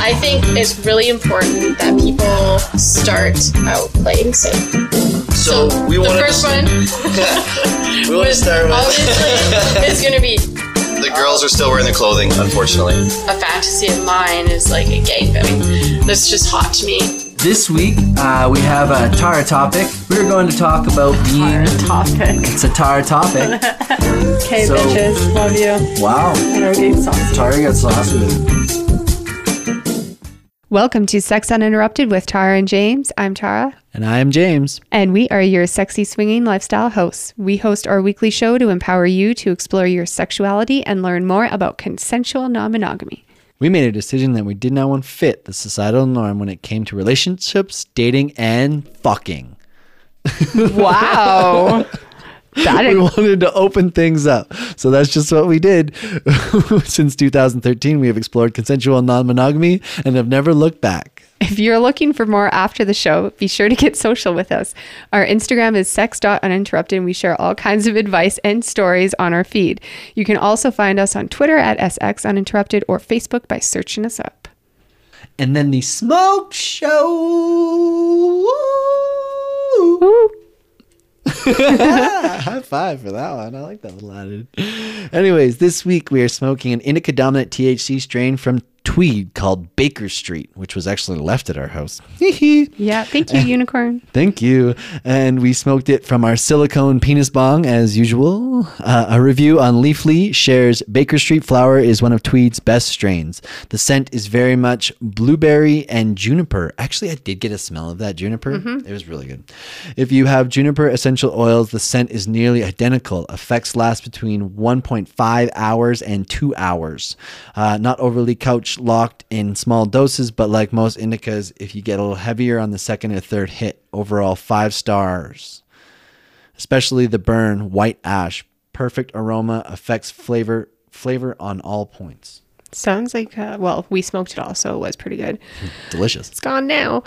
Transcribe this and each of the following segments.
I think it's really important that people start out playing safe. So, we the want first to one we want to start with obviously is going to be the girls are still wearing the clothing, unfortunately. a fantasy of mine is like a gangbang. That's just hot to me. This week, uh, we have a Tara topic. We're going to talk about being. Tara topic. It's a Tara topic. Okay, So- bitches, love you. Wow. I know game sauce. Tara got saucy with it. Welcome to Sex Uninterrupted with Tara and James. I'm Tara, And I am James. and we are your sexy swinging lifestyle hosts. We host our weekly show to empower you to explore your sexuality and learn more about consensual non monogamy. We made a decision that we did not want to fit the societal norm when it came to relationships, dating, and fucking. Wow. That We wanted to open things up. So that's just what we did. Since 2013, we have explored consensual non monogamy and have never looked back. if you're looking for more after the show, be sure to get social with us. Our Instagram is sex.uninterrupted, and we share all kinds of advice and stories on our feed. You can also find us on Twitter at SXUninterrupted or Facebook by searching us up. And then the smoke show. Ooh. High five for that one. I like that little added. Anyways, this week we are smoking an indica dominant THC strain from Tweed called Baker Street, which was actually left at our house. Yeah, thank you, Unicorn. Thank you. And we smoked it from our silicone penis bong as usual. Uh, a review on Leafly shares Baker Street flower is one of Tweed's best strains. The scent is very much blueberry and juniper. Actually, I did get a smell of that juniper. It was really good. If you have juniper essential oils, the scent is nearly identical. Effects last between 1.5 hours and 2 hours. Uh, not overly locked in small doses, but like most indicas, if you get a little heavier on the second or third hit, overall 5 stars. Especially the burn, white ash, perfect aroma, affects flavor flavor on all points. Sounds like, uh, well, we smoked it all, so it was pretty good. Delicious. It's gone now.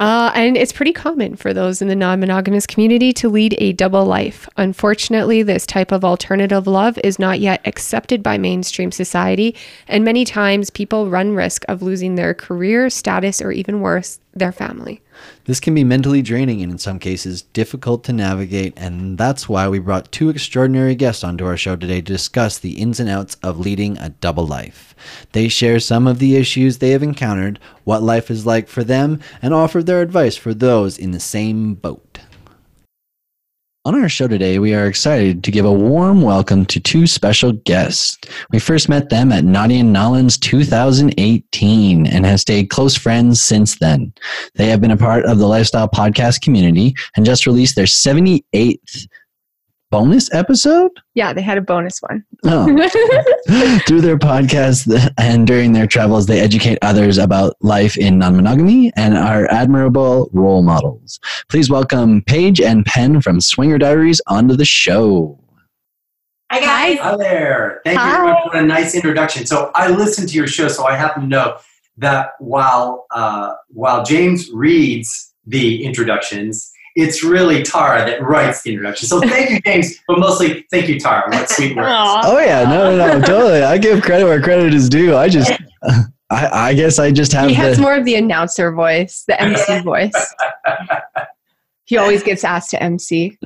Uh, and it's pretty common for those in the non monogamous community to lead a double life. Unfortunately, this type of alternative love is not yet accepted by mainstream society, and many times people run risk of losing their career, status, or even worse, their family. This can be mentally draining and in some cases difficult to navigate, and that's why we brought two extraordinary guests onto our show today to discuss the ins and outs of leading a double life. They share some of the issues they have encountered, what life is like for them, and offer their advice for those in the same boat. On our show today, we are excited to give a warm welcome to two special guests. We first met them at Naughty and N'awlins 2018 and have stayed close friends since then. They have been a part of the Lifestyle Podcast community and just released their 78th bonus episode. Yeah, they had a bonus one. Oh. Through their podcast and during their travels, they educate others about life in non monogamy and are admirable role models. Please welcome Paige and Penn from Swinger Diaries onto the show. Hi guys. Hi there. Thank you very much for a nice introduction. So I listened to your show, so I happen to know that while uh, while James reads the introductions, it's really Tara that writes the introduction. So thank you, James, but mostly thank you, Tara. What sweet words. Oh, yeah. No, no, no. totally. I give credit where credit is due. I just, I, I guess I just have He has the. more of the announcer voice, the MC voice. He always gets asked to MC.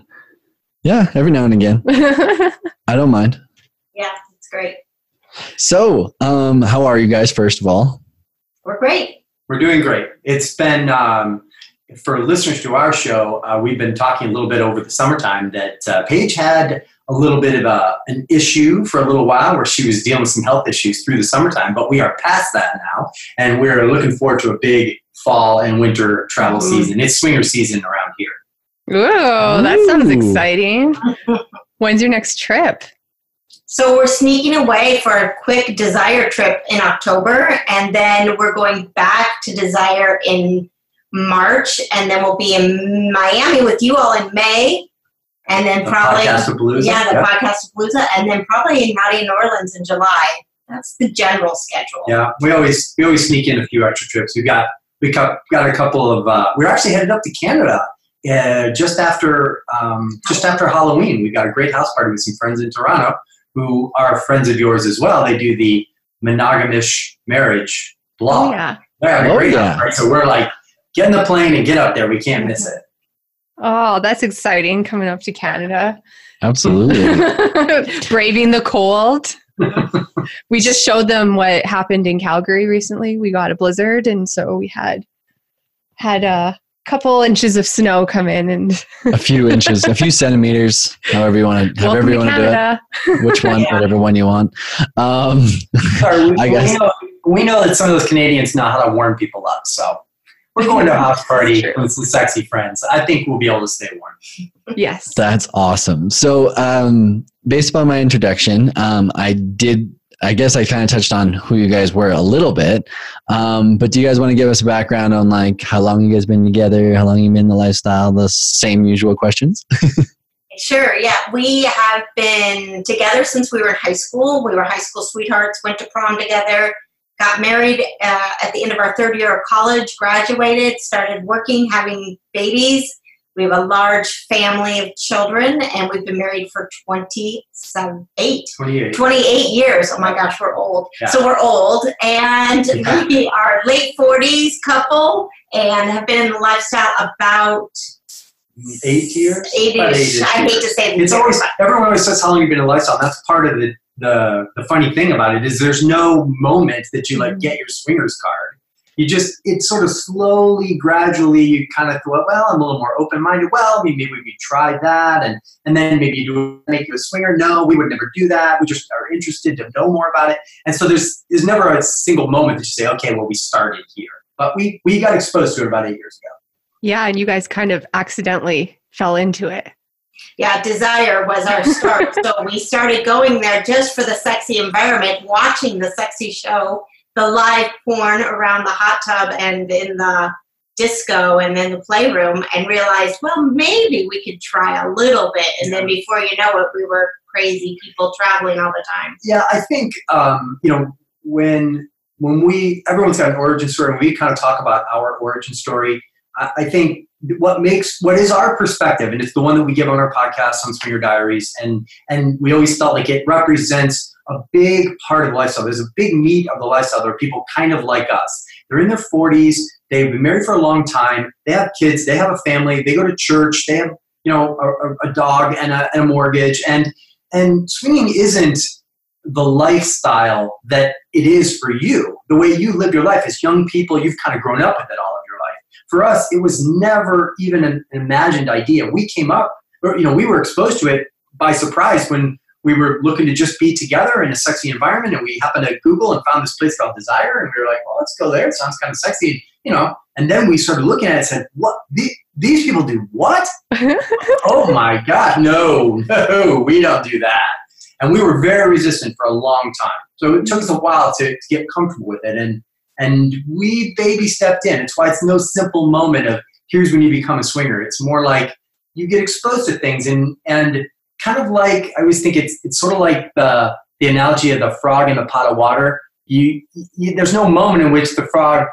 Yeah, every now and again. I don't mind. Yeah, it's great. So, um, how are you guys, first of all? We're great. We're doing great. It's been um, for listeners to our show. Uh, we've been talking a little bit over the summertime that uh, Paige had a little bit of a, an issue for a little while where she was dealing with some health issues through the summertime, but we are past that now, and we're looking forward to a big fall and winter travel Mhm. season. It's swinger season around here. Ooh, that sounds exciting. When's your next trip? So we're sneaking away for a quick Desire trip in October, and then we're going back to Desire in March, and then we'll be in Miami with you all in May, and then The probably podcast of Palooza. yeah, the Yep. podcast of Palooza, and then probably in Naughty New Orleans in July. That's the general schedule. Yeah, we always we always sneak in a few extra trips. We got we got, got a couple of. Uh, we're actually headed up to Canada uh, just after um, just after Halloween. We got a great house party with some friends in Toronto who are friends of yours as well. They do the monogamish marriage blog. Oh, yeah. They're having a Oh, great yeah. time, right? So we're like, get in the plane and get up there. We can't miss it. Oh, that's exciting coming up to Canada. Absolutely. Braving the cold. we just showed them what happened in Calgary recently. We got a blizzard and so we had had a couple inches of snow come in and a few inches, a few centimeters, however you want to, welcome however you to want to do it. Which one, Yeah. whatever one you want. Um, Sorry, we, I guess. we, know, we know that some of those Canadians know how to warm people up. So we're going to a house party with some sexy friends. I think we'll be able to stay warm. Yes. That's awesome. So, um, based upon my introduction, um, I did. I guess I kind of touched on who you guys were a little bit, um, but do you guys want to give us a background on like how long you guys been together, how long you've been in the lifestyle, the same usual questions? Sure, yeah. We have been together since we were in high school. We were high school sweethearts, went to prom together, got married uh, at the end of our third year of college, graduated, started working, having babies. We have a large family of children, and we've been married for 27, eight, 28. 28 years. Oh my gosh, we're old. Yeah. So we're old, and Yeah. we are late 40s couple and have been in the lifestyle about Eight years? eight eight-ish I hate to say It's always everyone always says how long you've been in lifestyle. That's part of the, the the funny thing about it is there's no moment that you like mm-hmm. get your swingers card. You just it's sort of slowly, gradually. You kind of thought, well, I'm a little more open minded. Well, maybe maybe we try that, and and then maybe you do make you a swinger. No, we would never do that. We just are interested to know more about it. And so there's there's never a single moment that you say, okay, well, we started here, but we we got exposed to it about eight years ago. Yeah, and you guys kind of accidentally fell into it. Yeah, Desire was our start. so we started going there just for the sexy environment, watching the sexy show, the live porn around the hot tub and in the disco and in the playroom, and realized, well, maybe we could try a little bit. And then before you know it, we were crazy people traveling all the time. Yeah, I think um, you know when when we everyone's got an origin story, and we kind of talk about our origin story. I, I think what makes what is our perspective, and it's the one that we give on our podcast on Swinger Diaries, and and we always felt like it represents a big part of the lifestyle. There's a big meat of the lifestyle. There are people kind of like us. They're in their 40s. They've been married for a long time. They have kids. They have a family. They go to church. They have you know a, a- dog and a, and a mortgage. And and swinging isn't the lifestyle that it is for you. The way you live your life as young people, you've kind of grown up with it all. For us, it was never even an imagined idea. We came up, or you know, we were exposed to it by surprise when we were looking to just be together in a sexy environment, and we happened to Google and found this place called Desire, and we were like, "Well, let's go there. It sounds kind of sexy," you know. And then we started looking at it and said, "What? The- These people do what? oh my God, no, no, we don't do that." And we were very resistant for a long time. So it took us a while to, to get comfortable with it, and and we baby stepped in. It's why it's no simple moment of here's when you become a swinger. It's more like you get exposed to things and and kind of like I always think it's it's sort of like the the analogy of the frog in the pot of water. You, you there's no moment in which the frog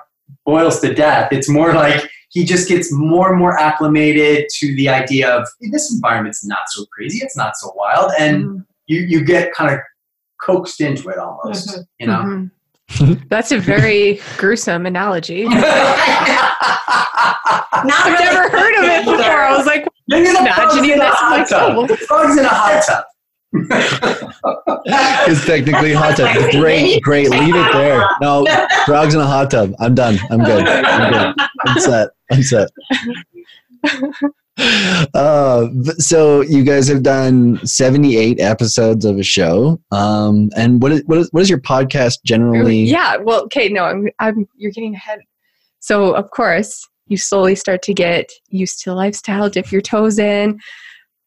boils to death. It's more like he just gets more and more acclimated to the idea of "Hey, this environment's not so crazy, it's not so wild, and you you get kind of coaxed into it almost. Mhm. You know. Mhm. That's a very gruesome analogy. Not I've really never heard of it before. I was like, Maybe the frog's imagining in a this. I'm hot like, tub. oh. The frog's in a hot tub. It's technically hot tub. Great, great. Leave it there. No, frogs in a hot tub. I'm done. I'm good. I'm good. I'm set. I'm set. Uh, so you guys have done 78 episodes of a show. Um, and what is, what is, what is your podcast generally? yeah. Well, okay, no, I'm, I'm, you're getting ahead. So, of course, you slowly start to get used to the lifestyle, dip your toes in.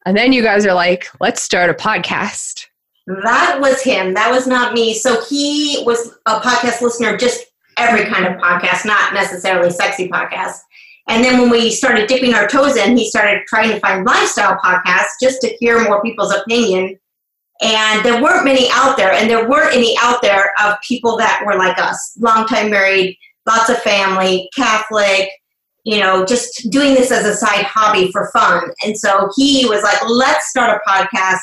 And then you guys are like, let's start a podcast. That was him. That was not me. So he was a podcast listener, just every kind of podcast, not necessarily sexy podcasts. And then when we started dipping our toes in, he started trying to find lifestyle podcasts just to hear more people's opinion. And there weren't many out there, and there weren't any out there of people that were like us, longtime married, lots of family, Catholic, you know, just doing this as a side hobby for fun. And so he was like, let's start a podcast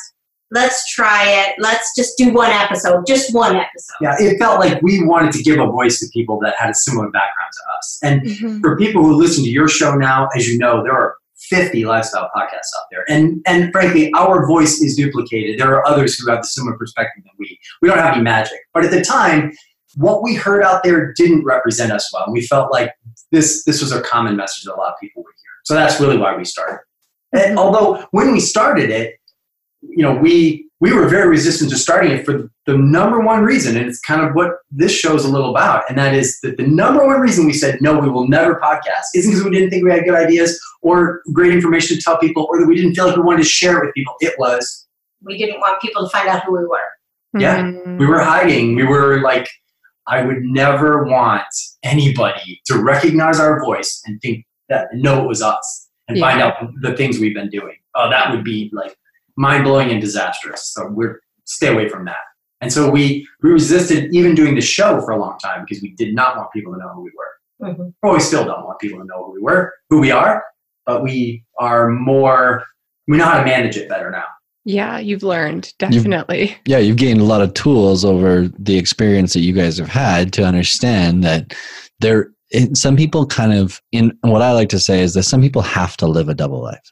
let's try it. Let's just do one episode, just one episode. Yeah, it felt like we wanted to give a voice to people that had a similar background to us. And Mhm. for people who listen to your show now, as you know, there are 50 lifestyle podcasts out there. And and frankly, our voice is duplicated. There are others who have the similar perspective than we. We don't have any magic. But at the time, what we heard out there didn't represent us well. And we felt like this this was a common message that a lot of people would hear. So that's really why we started. And although when we started it, you know, we we were very resistant to starting it for the number one reason, and it's kind of what this show is a little about, and that is that the number one reason we said no, we will never podcast isn't because we didn't think we had good ideas or great information to tell people, or that we didn't feel like we wanted to share it with people. It was We didn't want people to find out who we were. Yeah, Mhm. we were hiding. We were like, I would never want anybody to recognize our voice and think that know it was us and find out the things we've been doing. Oh, that would be like mind blowing and disastrous. So we're stay away from that. And so we we resisted even doing the show for a long time because we did not want people to know who we were. Mhm. Or we still don't want people to know who we were, who we are, but we are more we know how to manage it better now. Yeah, you've learned definitely. yeah, you've gained a lot of tools over the experience that you guys have had to understand that there. It, some people kind of in what I like to say is that some people have to live a double life,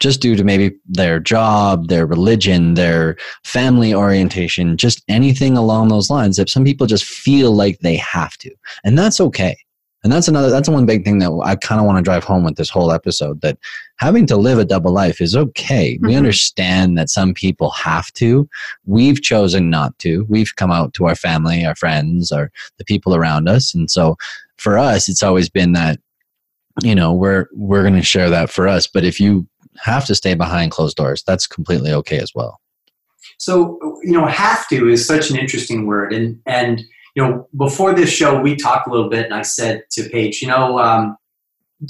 just due to maybe their job, their religion, their family orientation, just anything along those lines. That some people just feel like they have to, and that's okay. And that's another. That's one big thing that I kind of want to drive home with this whole episode. That having to live a double life is okay. We Mhm. understand that some people have to. We've chosen not to. We've come out to our family, our friends, or the people around us, and so for us, it's always been that you know we're we're going to share that for us. But if you have to stay behind closed doors, that's completely okay as well. So you know, have to is such an interesting word, and and you know, before this show, we talked a little bit, and I said to Paige, you know, um,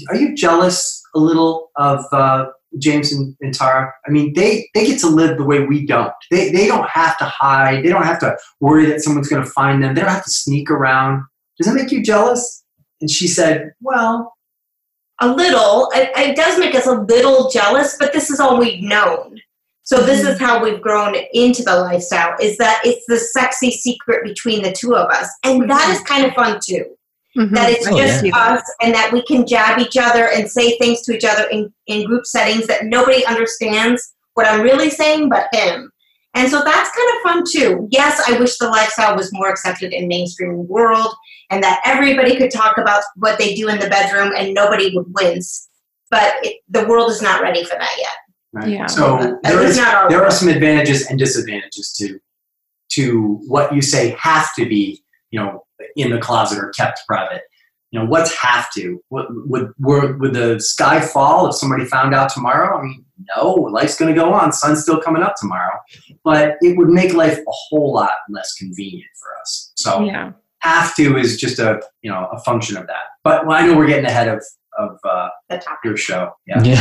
are you jealous a little of uh, James and, and Tara? I mean, they they get to live the way we don't. They they don't have to hide. They don't have to worry that someone's going to find them. They don't have to sneak around. Does that make you jealous? And she said, well, A little. It, it does make us a little jealous, but this is all we've known. So this is how we've grown into the lifestyle. Is that it's the sexy secret between the two of us, and that is kind of fun too. Mhm. that it's Oh, just yeah. us and that we can jab each other and say things to each other in, in group settings that nobody understands what I'm really saying but him. And so that's kind of fun too. Yes, I wish the lifestyle was more accepted in mainstream world and that everybody could talk about what they do in the bedroom and nobody would wince. But it, the world is not ready for that yet. Right. Yeah. So At there least is not our there are some advantages and disadvantages to to what you say have to be, you know, in the closet or kept private. You know, what's have to? What, would would would the sky fall if somebody found out tomorrow? I mean, no, life's going to go on. Sun's still coming up tomorrow, but it would make life a whole lot less convenient for us. So yeah. Have to is just a you know a function of that. But well, I know we're getting ahead of of uh, The topic. your show. Yeah. Yeah.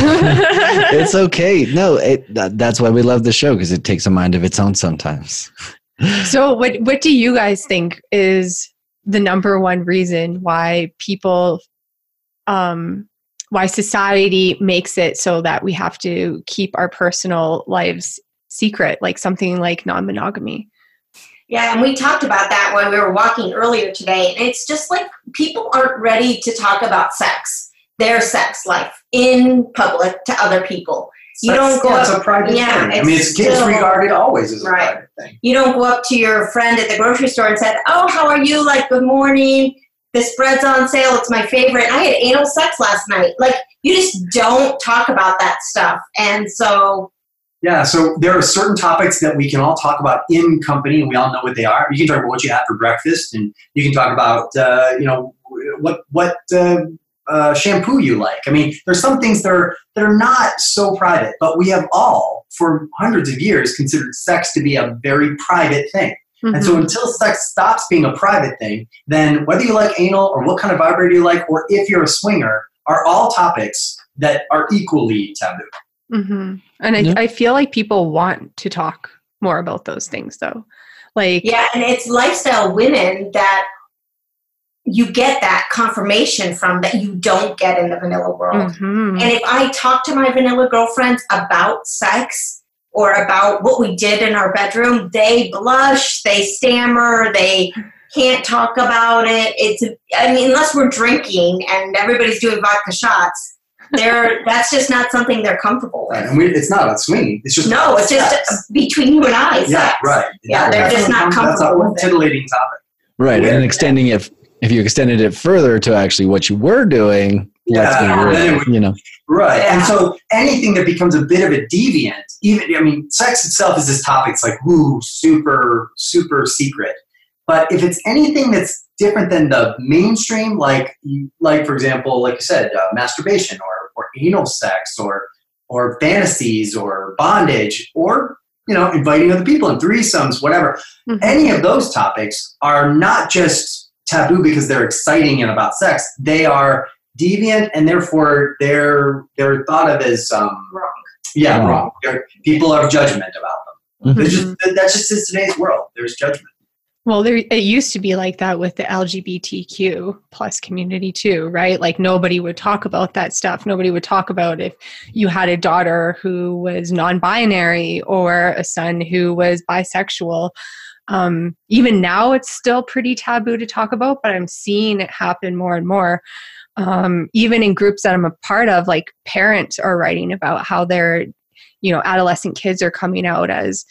it's okay. No, it, that, that's why we love the show because it takes a mind of its own sometimes. So what what do you guys think is the number one reason why people um why society makes it so that we have to keep our personal lives secret like something like non-monogamy Yeah, and we talked about that when we were walking earlier today. And it's just like people aren't ready to talk about sex, their sex life in public to other people. You That's- don't go yeah, up it's a private yeah, thing. I mean, it's, it's it's regarded always as a Right. private thing. you don't go up to your friend at the grocery store and said, "Oh, how are you? Like, good morning. This bread's on sale. It's my favorite. I had anal sex last night." Like, you just don't talk about that stuff. And so, Yeah, so there are certain topics that we can all talk about in company, and we all know what they are. You can talk about what you had for breakfast, and you can talk about uh, you know what what uh, uh, shampoo you like. I mean, there's some things that are that are not so private, but we have all for hundreds of years considered sex to be a very private thing. And so Mhm. until sex stops being a private thing, then whether you like anal or what kind of vibrator you like, or if you're a swinger, are all topics that are equally taboo. Mhm. and I, Yeah. I feel like people want to talk more about those things though like yeah, and it's lifestyle women that you get that confirmation from that you don't get in the vanilla world. Mhm. And if I talk to my vanilla girlfriends about sex, or about what we did in our bedroom, they blush, they stammer, they can't talk about it. It's I mean, unless we're drinking and everybody's doing vodka shots, they're that's just not something they're comfortable with. Right. And we, it's not about swinging. It's just No, it's just between you and I. yeah, sex. right. Yeah, they're That's just a- not That's a comfortable whole with it. titillating topic. Right. Yeah. And extending it, if you extended it further to actually what you were doing, let's be Yeah, real, would- you know. Right. And so anything that becomes a bit of a deviant, even I mean, sex itself is this topic. It's like, ooh, super, super secret. But if it's anything that's different than the mainstream, like, like for example, like you said, uh, masturbation or, or anal sex or or fantasies or bondage or you know inviting other people in threesomes, whatever. Mhm. Any of those topics are not just taboo because they're exciting and about sex. They are deviant and therefore they're they're thought of as um, Wrong. yeah Wrong. wrong. They're- people have judgment about them. Mhm. Just that just is today's world. There's judgment. Well, there it used to be like that with the LGBTQ plus community too, right? Like nobody would talk about that stuff. Nobody would talk about if you had a daughter who was non-binary or a son who was bisexual. Um, even now, it's still pretty taboo to talk about, but I'm seeing it happen more and more. Um, even in groups that I'm a part of, like parents are writing about how their, you know, adolescent kids are coming out as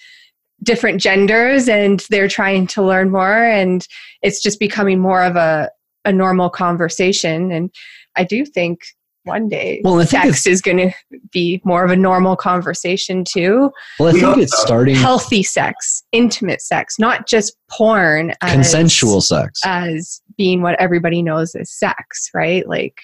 different genders and they're trying to learn more and it's just becoming more of a, a normal conversation. And i do think one day Well, I think sex is going to be more of a normal conversation too. Well, I think it's starting healthy sex intimate sex not just porn as, consensual sex. as being what everybody knows as sex right? Like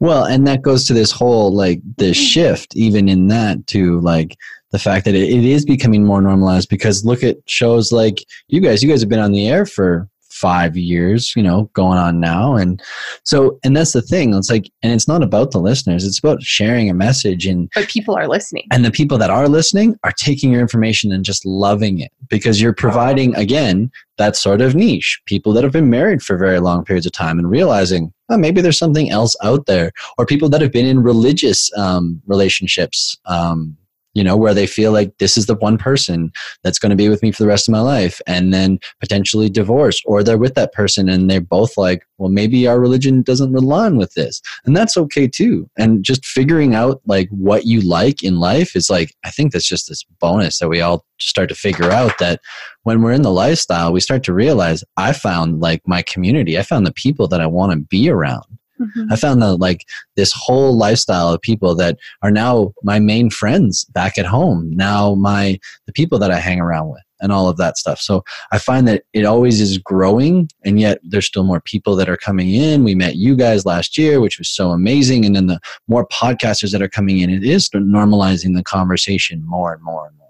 Well, and that goes to this whole like this shift, even in that, to like the fact that it, it is becoming more normalized. Because look at shows like you guys. You guys have been on the air for five years, you know, going on now, and so and that's the thing. It's like, and it's not about the listeners. It's about sharing a message and but people are listening and the people that are listening are taking your information and just loving it because you're providing again that sort of niche people that have been married for very long periods of time and realizing oh, maybe there's something else out there or people that have been in religious um, relationships um, you know where they feel like this is the one person that's going to be with me for the rest of my life and then potentially divorce or they're with that person and they're both like well maybe our religion doesn't align with this. And that's okay too. And just figuring out like what you like in life is like i think that's just this bonus that we all start to figure out that when we're in the lifestyle we start to realize i found like my community. I found the people that i want to be around Mm-hmm. i found that like this whole lifestyle of people that are now my main friends back at home now my the people that i hang around with and all of that stuff. So i find that it always is growing and yet there's still more people that are coming in. We met you guys last year which was so amazing and then the more podcasters that are coming in it is normalizing the conversation more and more and more.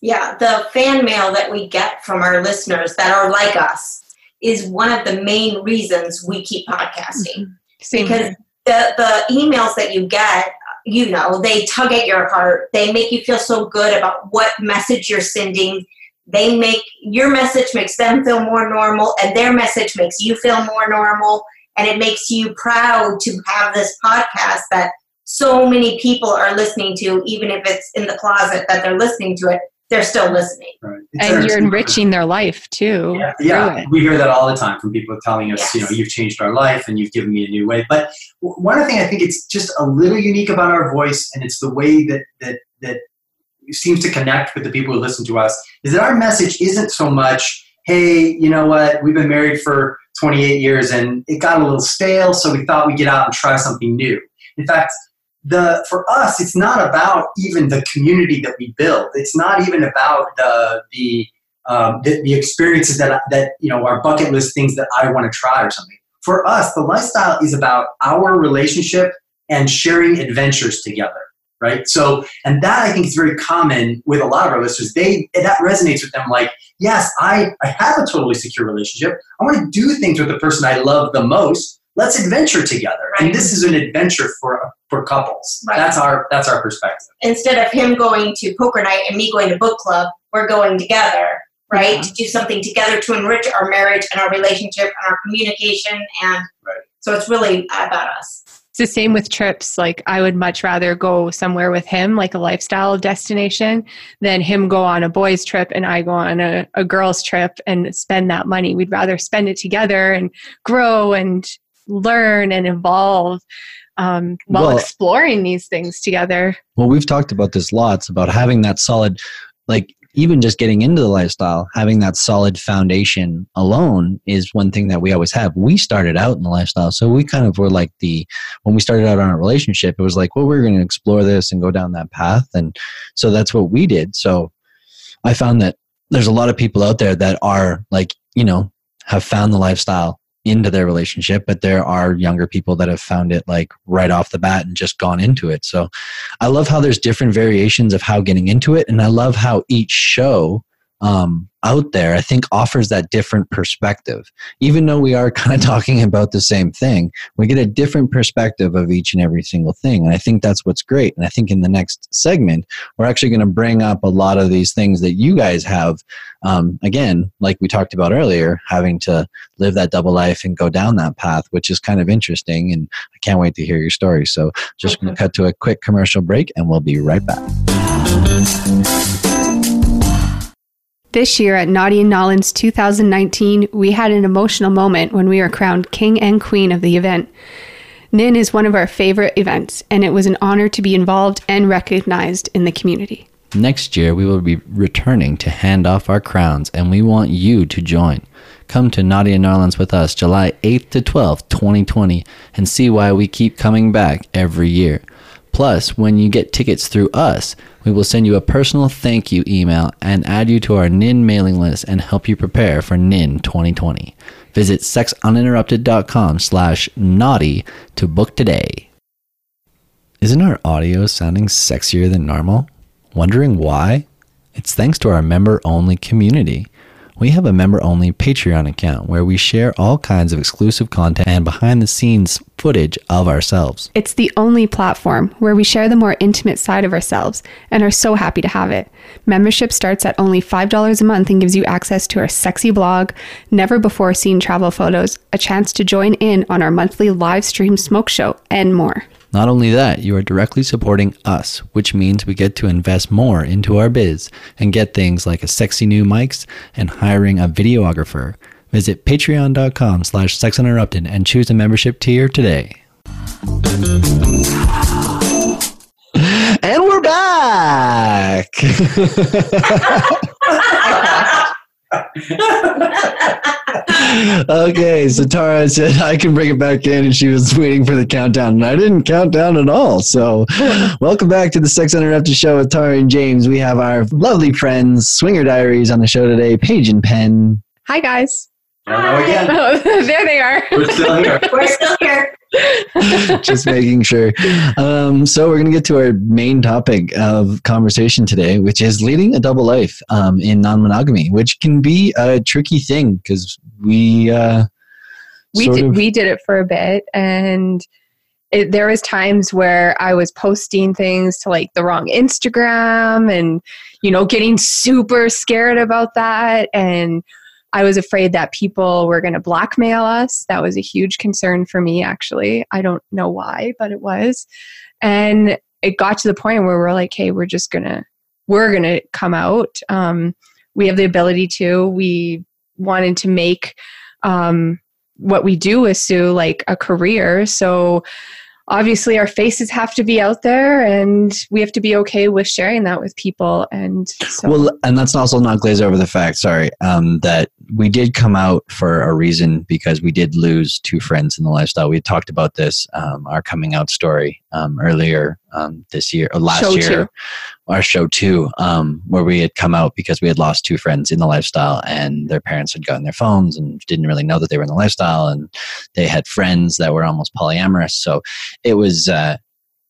Yeah, the fan mail that we get from our listeners that are like us is one of the main reasons we keep podcasting. Mm-hmm. Same because the the emails that you get you know they tug at your heart. They make you feel so good about what message you're sending. They make your message makes them feel more normal and their message makes you feel more normal. And it makes you proud to have this podcast that so many people are listening to even if it's in the closet that they're listening to it they're still listening Right. And you're enriching their life too Yeah, yeah. we hear that all the time from people telling us, Yes. you know, you've changed our life and you've given me a new way. But w- one other thing I think it's just a little unique about our voice, and it's the way that that that seems to connect with the people who listen to us, is that our message isn't so much, hey, you know what, we've been married for 28 years and it got a little stale, so we thought we'd get out and try something new. In fact, the for us, it's not about even the community that we build. It's not even about the the um, the, the experiences that that you know our bucket list things that I want to try or something. For us, the lifestyle is about our relationship and sharing adventures together, right? So, and that I think is very common with a lot of our listeners. They that resonates with them. Like, yes, I I have a totally secure relationship. I want to do things with the person I love the most. Let's adventure together, Right. and this is an adventure for for couples. Right. That's our that's our perspective. instead of him going to poker night and me going to book club, we're going together, right? To do something together to enrich our marriage and our relationship and our communication. And Right. so it's really about us. It's the same with trips. Like I would much rather go somewhere with him, like a lifestyle destination, than him go on a boys' trip and I go on a, a girls' trip and spend that money. We'd rather spend it together and grow and learn and evolve um, while Well- exploring these things together. Well, we've talked about this lots about having that solid, like even just getting into the lifestyle, having that solid foundation alone is one thing that we always have. We started out in the lifestyle, so we kind of were like the when we started out on our relationship, it was like, well, we're going to explore this and go down that path, and so that's what we did. So I found that there's a lot of people out there that are like, you know, have found the lifestyle into their relationship, but there are younger people that have found it like right off the bat and just gone into it. So I love how there's different variations of how getting into it, and I love how each show um, out there I think offers that different perspective. Even though we are kind of talking about the same thing, we get a different perspective of each and every single thing, and I think that's what's great. And I think in the next segment we're actually going to bring up a lot of these things that you guys have. Um, again, like we talked about earlier, having to live that double life and go down that path, which is kind of interesting, and I can't wait to hear your story. So just going to cut to a quick commercial break, and we'll be right back. This year at Naughty and N'awlins 2019, we had an emotional moment when we were crowned king and queen of the event. NIN is one of our favorite events, and it was an honor to be involved and recognized in the community. Next year, we will be returning to hand off our crowns, and we want you to join. Come to Naughty and N'awlins with us July 8th to 12th, 2020, and see why we keep coming back every year. Plus, when you get tickets through us, we will send you a personal thank you email and add you to our NIN mailing list and help you prepare for NIN 2020. Visit sexuninterrupted.com slash naughty to book today. Isn't our audio sounding sexier than normal? Wondering why? It's thanks to our member only community. We have a member only Patreon account where we share all kinds of exclusive content and behind the scenes footage of ourselves. It's the only platform where we share the more intimate side of ourselves and are so happy to have it. Membership starts at only $5 a month and gives you access to our sexy blog, never before seen travel photos, a chance to join in on our monthly live stream smoke show, and more. Not only that, you are directly supporting us, which means we get to invest more into our biz and get things like a sexy new mics and hiring a videographer. Visit patreon.com slash sexuninterrupted and choose a membership tier today. And we're back. okay, so Tara said I can bring it back in, and she was waiting for the countdown, and I didn't count down at all. So, welcome back to the Sex Uninterrupted show with Tara and James. We have our lovely friends, Swinger Diaries, on the show today. Paige and Penn. Hi, guys. Hello again. Oh, there they are. We're still here. We're still here. Just making sure. Um, so we're going to get to our main topic of conversation today, which is leading a double life um, in non-monogamy, which can be a tricky thing because we uh, we did of- we did it for a bit and it, there was times where i was posting things to like the wrong instagram and you know getting super scared about that and i was afraid that people were going to blackmail us that was a huge concern for me actually i don't know why but it was and it got to the point where we're like hey we're just gonna we're gonna come out um, we have the ability to we wanted to make um, what we do with Sue like a career. So obviously our faces have to be out there and we have to be okay with sharing that with people. And so Well, and let's also not glaze over the fact, sorry, um, that we did come out for a reason because we did lose two friends in the lifestyle. We talked about this, um, our coming out story um, earlier um, this year, or last Show year, two. our show two, um, where we had come out because we had lost two friends in the lifestyle and their parents had gotten their phones and didn't really know that they were in the lifestyle and they had friends that were almost polyamorous. So it was, uh,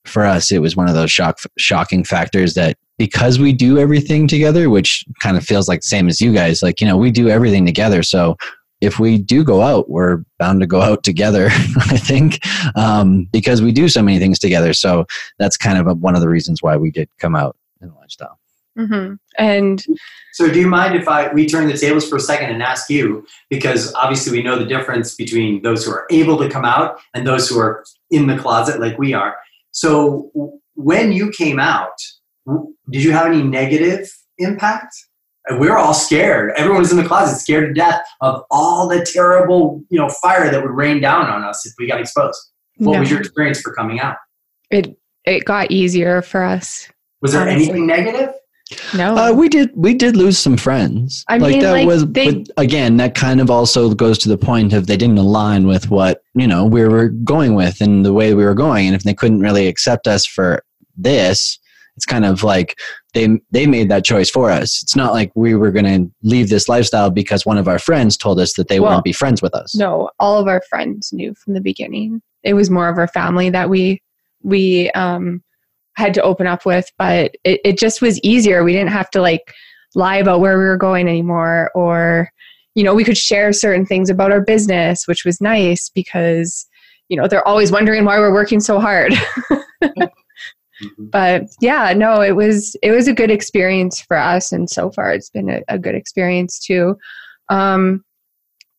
for us, it was one of those shock, shocking factors that because we do everything together, which kind of feels like the same as you guys, like, you know, we do everything together. So if we do go out, we're bound to go out together, I think, um, because we do so many things together. So that's kind of a, one of the reasons why we did come out in the lifestyle. Mhm. and So, do you mind if I we turn the tables for a second and ask you? Because obviously, we know the difference between those who are able to come out and those who are in the closet like we are. So when you came out, w- did you have any negative impact? We're all scared. Everyone was in the closet, scared to death of all the terrible, you know, fire that would rain down on us if we got exposed. What No. was your experience for coming out? it it got easier for us. Was there Honestly. anything negative? No. Uh, we did we did lose some friends. I mean, that like, was they- but again that kind of also goes to the point of they didn't align with what you know we were going with and the way we were going, and if they couldn't really accept us for this, it's kind of like they they made that choice for us. It's not like we were going to leave this lifestyle because one of our friends told us that they Well, wouldn't be friends with us. no, all of our friends knew from the beginning. It was more of our family that we we um had to open up with, but it, it just was easier. We didn't have to like lie about where we were going anymore or you know, we could share certain things about our business, which was nice because you know, they're always wondering why we're working so hard. Mhm. but yeah no it was it was a good experience for us and so far it's been a, a good experience too um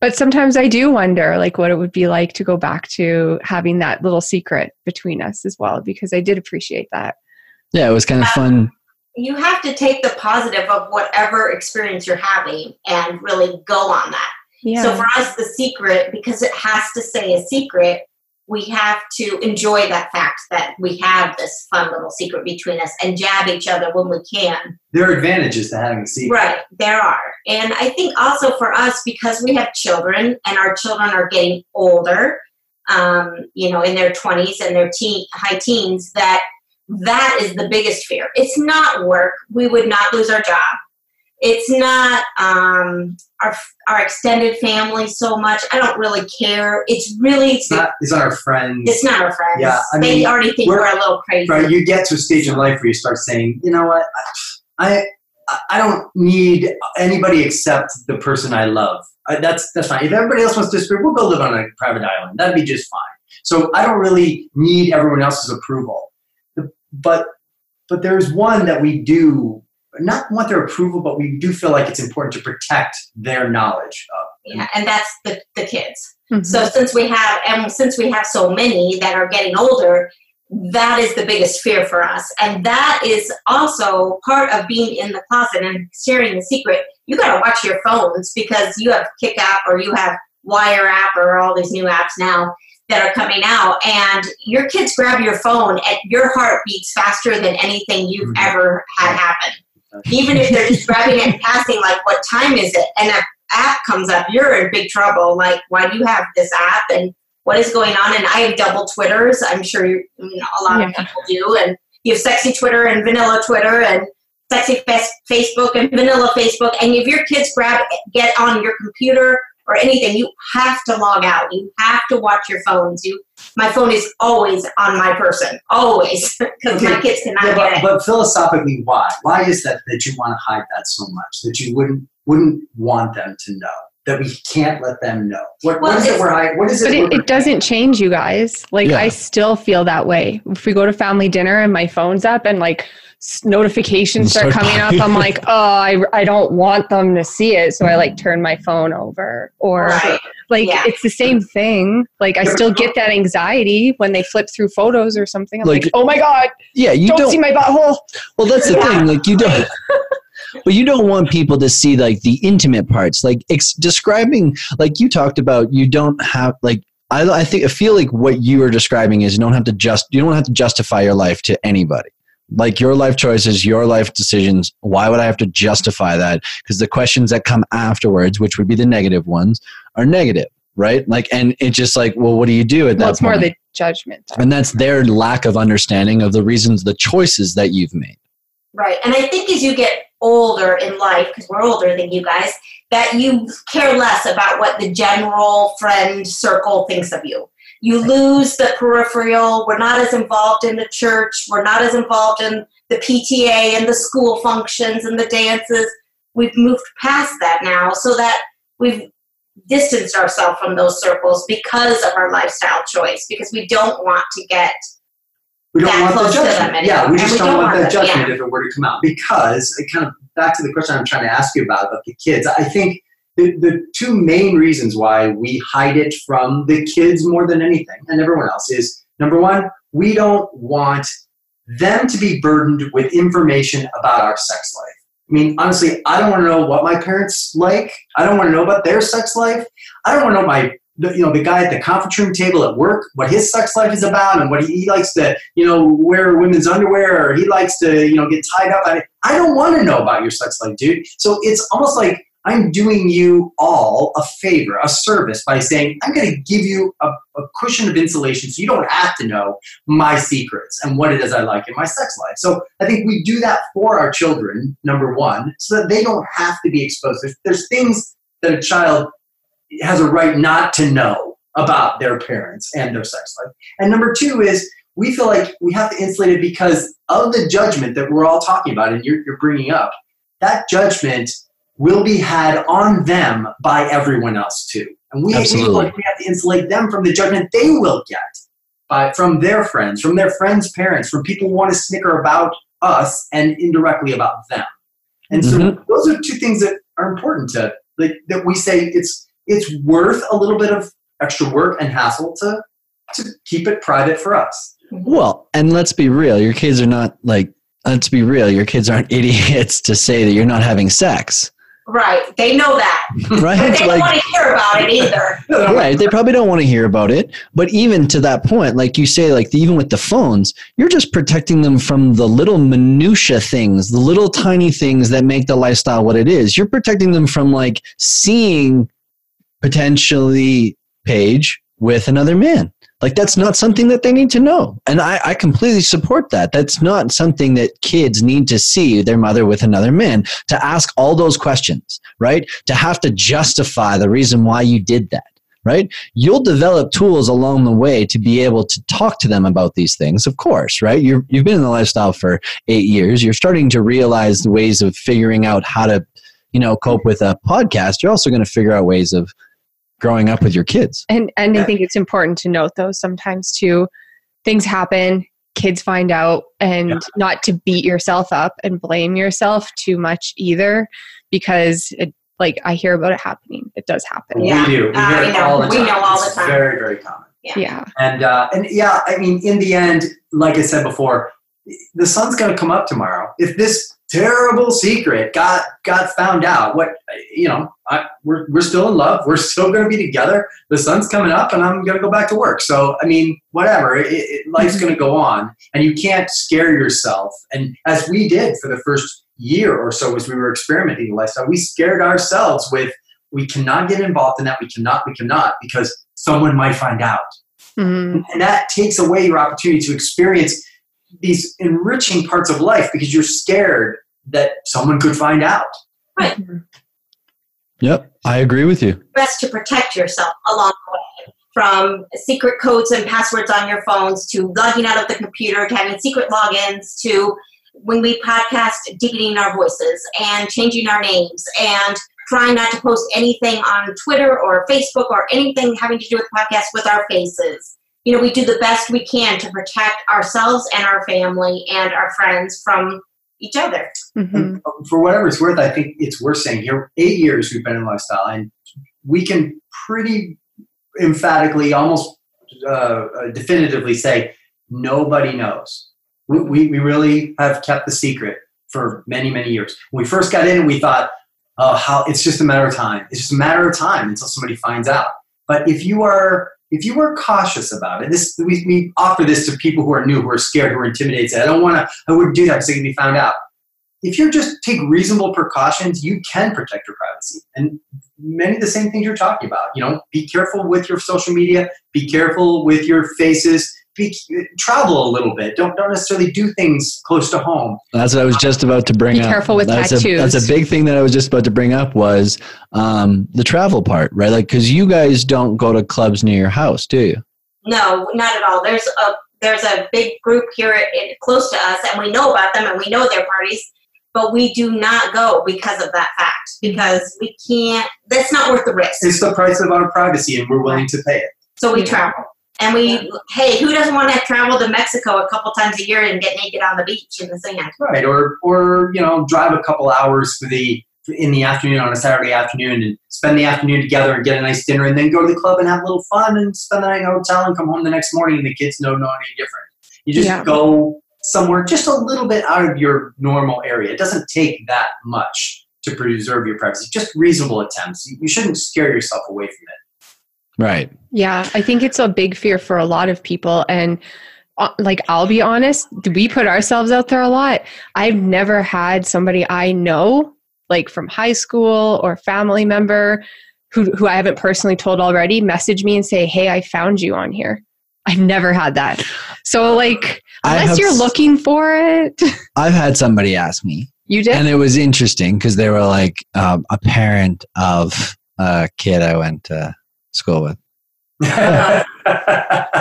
but sometimes i do wonder like what it would be like to go back to having that little secret between us as well because i did appreciate that Yeah, it was kind of fun. You have to take the positive of whatever experience you're having and really go on that. yeah So for us, the secret, because it has to stay a secret, we have to enjoy that fact that we have this fun little secret between us and jab each other when we can. There are advantages to having a secret. Right, there are. And I think also for us, because we have children and our children are getting older, um, you know, in their 20s and their teen, high teens, that that is the biggest fear. It's not work. We would not lose our job. It's not um, our our extended family so much. I don't really care. It's really It's not, it's not our friends. it's not our friends. Yeah, I they mean, already think we're- we're, a little crazy. right you get to a stage in life where you start saying you know what i i, I don't need anybody except the person i love I, that's that's fine if everybody else wants to disagree we'll go live on a private island that'd be just fine so i don't really need everyone else's approval but but there's one that we do not want their approval but we do feel like it's important to protect their knowledge of Yeah, and that's the, the kids. Mhm. So since we have and since we have so many that are getting older, that is the biggest fear for us. And that is also part of being in the closet and sharing the secret. You gotta watch your phones because you have Kik app or you have Wire app or all these new apps now that are coming out and your kids grab your phone and your heart beats faster than anything you've Mhm. ever had happen. Even if they're just grabbing it and passing like what time is it? And an app comes up, you're in big trouble. Like, why do you have this app? And what is going on? And I have double Twitters. I'm sure you, you know, a lot of people do. And you have sexy Twitter and vanilla Twitter and sexy Facebook and vanilla Facebook. And if your kids grab, get on your computer or anything, you have to log out. You have to watch your phones. You, my phone is always on my person, always, because my kids cannot Yeah, get but, it. but philosophically, why? Why is that that you want to hide that so much that you wouldn't wouldn't want them to know that we can't let them know? What, Well, what is it it's- we're hiding? What is it? but it, it doesn't change you guys like Yeah. i still feel that way if we go to family dinner and my phone's up and like s- notifications start Start coming up i'm like oh I, I don't want them to see it so i like turn my phone over or Right. like Yeah. it's the same thing like i still get that anxiety when they flip through photos or something i'm like, Like- oh my god Yeah, you don't, don't. see my butthole Well, that's the Yeah. thing. Like you don't. But you don't want people to see like the intimate parts, like ex- describing, like you talked about. You don't have like I, I think I feel like what you are describing is you don't have to just you don't have to justify your life to anybody. Like your life choices, your life decisions. Why would I have to justify that? Because the questions that come afterwards, which would be the negative ones, are negative, right? Like, and it's just like, well, what do you do at that well it's more the judgment and that's their lack of understanding of the reasons, the choices that you've made. Right. And I think as you get older in life, because we're older than you guys, that you care less about what the general friend circle thinks of you. You lose the peripheral. We're not as involved in the church. We're not as involved in the PTA and the school functions and the dances. We've moved past that now so that we've distanced ourselves from those circles because of our lifestyle choice, because we don't want to get we don't that want the close to them judgment. Yeah, we just we don't, don't want want that judgment if it were to come out. Because it kind of back to the question I'm trying to ask you about about the kids. I think the, the two main reasons why we hide it from the kids more than anything and everyone else is Number one, we don't want them to be burdened with information about our sex life. I mean, honestly, I don't want to know what my parents like. I don't want to know about their sex life. I don't want to know my you know the guy at the conference room table at work what his sex life is about and what he, he likes to you know wear women's underwear or he likes to you know get tied up I, I don't want to know about your sex life dude so it's almost like i'm doing you all a favor a service by saying i'm going to give you a, a cushion of insulation so you don't have to know my secrets and what it is i like in my sex life so i think we do that for our children number one so that they don't have to be exposed there's, there's things that a child has a right not to know about their parents and their sex life. And number two is we feel like we have to insulate it because of the judgment that we're all talking about and you're, you're bringing up. That judgment will be had on them by everyone else too. And we, Absolutely. we have to insulate them from the judgment they will get by, from their friends, from their friends' parents, from people who want to snicker about us and indirectly about them. And so Mhm. those are two things that are important to like that we say it's it's worth a little bit of extra work and hassle to to keep it private for us. Well, and let's be real. Your kids are not like. Let's be real. Your kids aren't idiots to say that you're not having sex, Right. They know that. But right? they don't want to hear about it either. right they probably don't want to hear about it but even to that point like you say like even with the phones you're just protecting them from the little minutia things the little tiny things that make the lifestyle what it is you're protecting them from like seeing potentially Paige with another man like that's not something that they need to know and I, I completely support that that's not something that kids need to see their mother with another man to ask all those questions right to have to justify the reason why you did that right? You'll develop tools along the way to be able to talk to them about these things, of course, right? You're, you've been in the lifestyle for eight years. You're starting to realize the ways of figuring out how to, you know, cope with a podcast. You're also going to figure out ways of growing up with your kids. And and I think it's important to note though sometimes too things happen, kids find out and Yeah. not to beat yourself up and blame yourself too much either because it like I hear about it happening. It does happen. Yeah. We do. We Uh, hear we it know. all the We know all the It's time. Very, very common. Yeah. Yeah. And uh, and yeah, I mean, in the end, like I said before, the sun's going to come up tomorrow. If this terrible secret got got found out, what you know, I, we're we're still in love. We're still going to be together. The sun's coming up, and I'm going to go back to work. So I mean, whatever. It, it, life's going to go on, and you can't scare yourself. And as we did for the first year or so, as we were experimenting the lifestyle, we scared ourselves with we cannot get involved in that. We cannot. We cannot because someone might find out Mhm. and that takes away your opportunity to experience these enriching parts of life because you're scared that someone could find out. Right. Yep, I agree with you. best to protect yourself along the way from secret codes and passwords on your phones to logging out of the computer to having secret logins to when we podcast deepening our voices and changing our names and trying not to post anything on twitter or facebook or anything having to do with podcasts with our faces you know we do the best we can to protect ourselves and our family and our friends from each other Mhm. For whatever it's worth, I think it's worth saying here. Eight years we've been in lifestyle, and we can pretty emphatically, almost uh, uh, definitively say nobody knows. We, we, we really have kept the secret for many, many years. When we first got in, we thought, oh, how it's just a matter of time. It's just a matter of time until somebody finds out. But if you are if you are cautious about it, this we, we offer this to people who are new, who are scared, who are intimidated. Say, I don't want to. I wouldn't do that because I can be found out. If you just take reasonable precautions, you can protect your privacy. And many of the same things you're talking about. You know, be careful with your social media. Be careful with your faces. Be, travel a little bit. Don't don't necessarily do things close to home. That's what I was just about to bring Be up. Be careful with that's A, tattoos. that's a big thing that I was just about to bring up was um, the travel part, right? Like, because you guys don't go to clubs near your house, do you? No, not at all. There's a there's a big group here in, close to us, and we know about them, and we know their parties, but we do not go because of that fact. Because we can't. That's not worth the risk. It's the price of our privacy, and we're willing to pay it. So we travel, and we. Hey, who doesn't want to travel to Mexico a couple times a year and get naked on the beach in the sand? Right, or or you know, drive a couple hours for the in the afternoon on a Saturday afternoon and spend the afternoon together and get a nice dinner and then go to the club and have a little fun and spend the night in a hotel and come home the next morning and the kids don't know any different. You just Yeah. go somewhere just a little bit out of your normal area. It doesn't take that much to preserve your privacy. Just reasonable attempts. You, you shouldn't scare yourself away from it. Right. Yeah, I think it's a big fear for a lot of people. And uh, like, I'll be honest, we put ourselves out there a lot. I've never had somebody I know, like from high school or family member, who, who I haven't personally told already, message me and say, Hey, I found you on here. I've never had that. So, like, unless you're looking for it, I've had somebody ask me, you did. and it was interesting because they were like um, a parent of a kid I went to school with.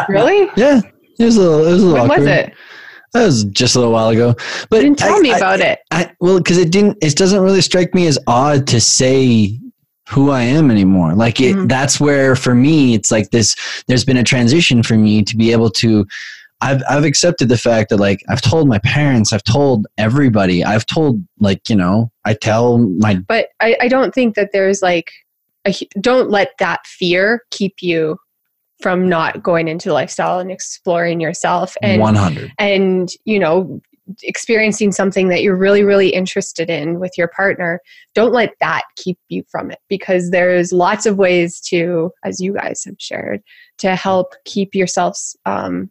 really? Yeah. It was a little. It was a little When was it? That was just a little while ago. But You didn't tell I- me I- about it. I, well, because it didn't. It doesn't really strike me as odd to say who I am anymore. Like it. Mhm. That's where for me, it's like this. There's been a transition for me to be able to. I've I've accepted the fact that like I've told my parents, I've told everybody, I've told like you know, I tell my but I, I don't think that there's like a, don't let that fear keep you from not going into lifestyle and exploring yourself and 100. and you know experiencing something that you're really really interested in with your partner. Don't let that keep you from it because there's lots of ways to as you guys have shared to help keep yourselves um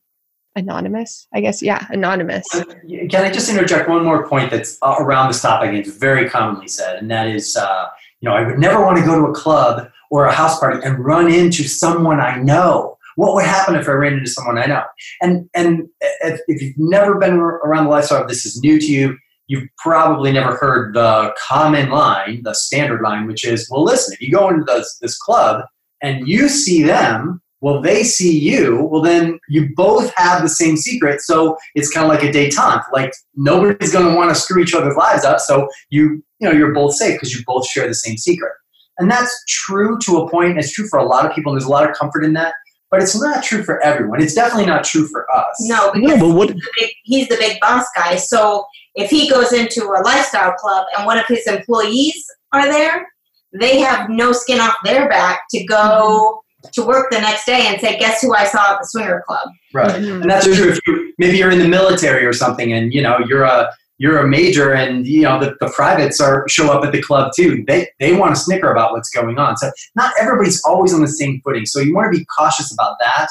anonymous i guess. Yeah anonymous. Can I just interject one more point that's uh, around this topic and it's very commonly said, and that is, uh, you know, I would never want to go to a club or a house party and run into someone I know. What would happen if I ran into someone I know? And and if, if you've never been around the lifestyle, if this is new to you, you've probably never heard the common line, the standard line, which is, well, listen, if you go into this, this club and you see them, well, they see you, well, then you both have the same secret. So it's kind of like a detente. Like nobody's going to want to screw each other's lives up. So you, you know, you're both safe because you both share the same secret. And that's true to a point. It's true for a lot of people, and there's a lot of comfort in that. But it's not true for everyone. It's definitely not true for us. No, No, because but what? he's, the big, he's the big boss guy. So if he goes into a lifestyle club and one of his employees are there, they have no skin off their back to go mm-hmm. To work the next day and say, "Guess who I saw at the swinger club?" Right. Mhm. And that's true if you maybe you're in the military or something and you know you're a you're a major and you know the, the privates are show up at the club too. They they want to snicker about what's going on. So not everybody's always on the same footing. So you want to be cautious about that.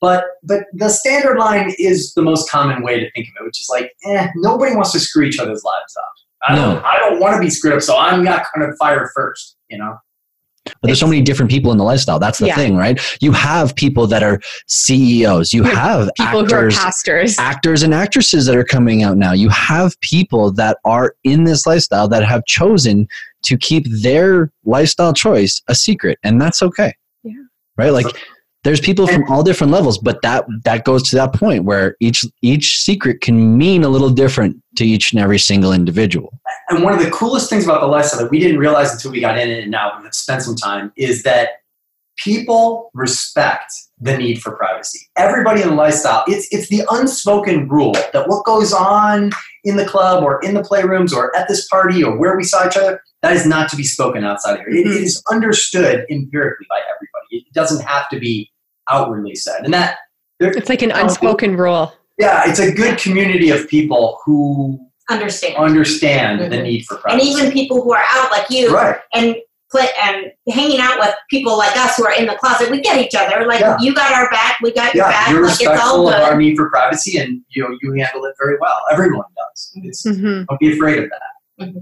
But but the standard line is the most common way to think of it, which is like, eh, nobody wants to screw each other's lives up. I don't No. I don't want to be screwed up, so I'm not gonna fire first, you know? But there's so many different people in the lifestyle. That's the Yeah. thing, right? You have people that are CEOs. You have people actors. who are pastors actors and actresses that are coming out now. You have people that are in this lifestyle that have chosen to keep their lifestyle choice a secret, and that's okay. Yeah. Right? Like there's people from all different levels, but that that goes to that point where each each secret can mean a little different to each and every single individual. And one of the coolest things about the lifestyle that we didn't realize until we got in it and now we've spent some time is that people respect the need for privacy. Everybody in the lifestyle, it's it's the unspoken rule that what goes on in the club or in the playrooms or at this party or where we saw each other, that is not to be spoken outside of here. It- it is understood empirically by everybody. It doesn't have to be outwardly said. And that there, it's like an unspoken rule yeah, it's a good community of people who Understand? understand the Mhm. need for privacy. and even people who are out like you right. and play and hanging out with people like us who are in the closet, we get each other. Like Yeah. you got our back, we got your yeah, back. you're like it's all respectful of good. our need for privacy, and you know you handle it very well. Everyone does. It's, Mhm. Don't be afraid of that.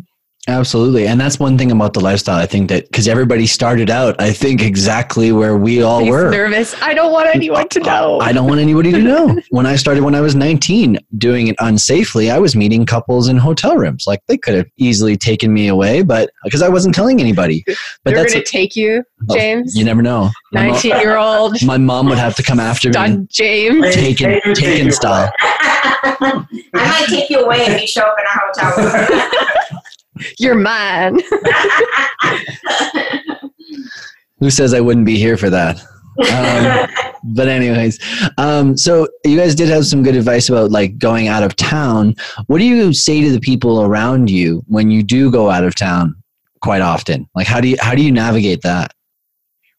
Absolutely. And that's one thing about the lifestyle. I think that because everybody started out, I think exactly where we all He's were. nervous i don't want anyone to know I don't want anybody to know. When I started when I was 19 doing it unsafely, I was meeting couples in hotel rooms. Like they could have easily taken me away, but because I wasn't telling anybody. But they're that's going to take you oh, james you never know. My, mo- 19 year old my mom would have to come after me. stud james Taken, Take you- take taken style. I might take you away if you show up in a hotel room. you're mine Who says I wouldn't be here for that? Um, but anyways, um, so you guys did have some good advice about like going out of town. What do you say to the people around you when you do go out of town? quite often. Like how do you how do you navigate that?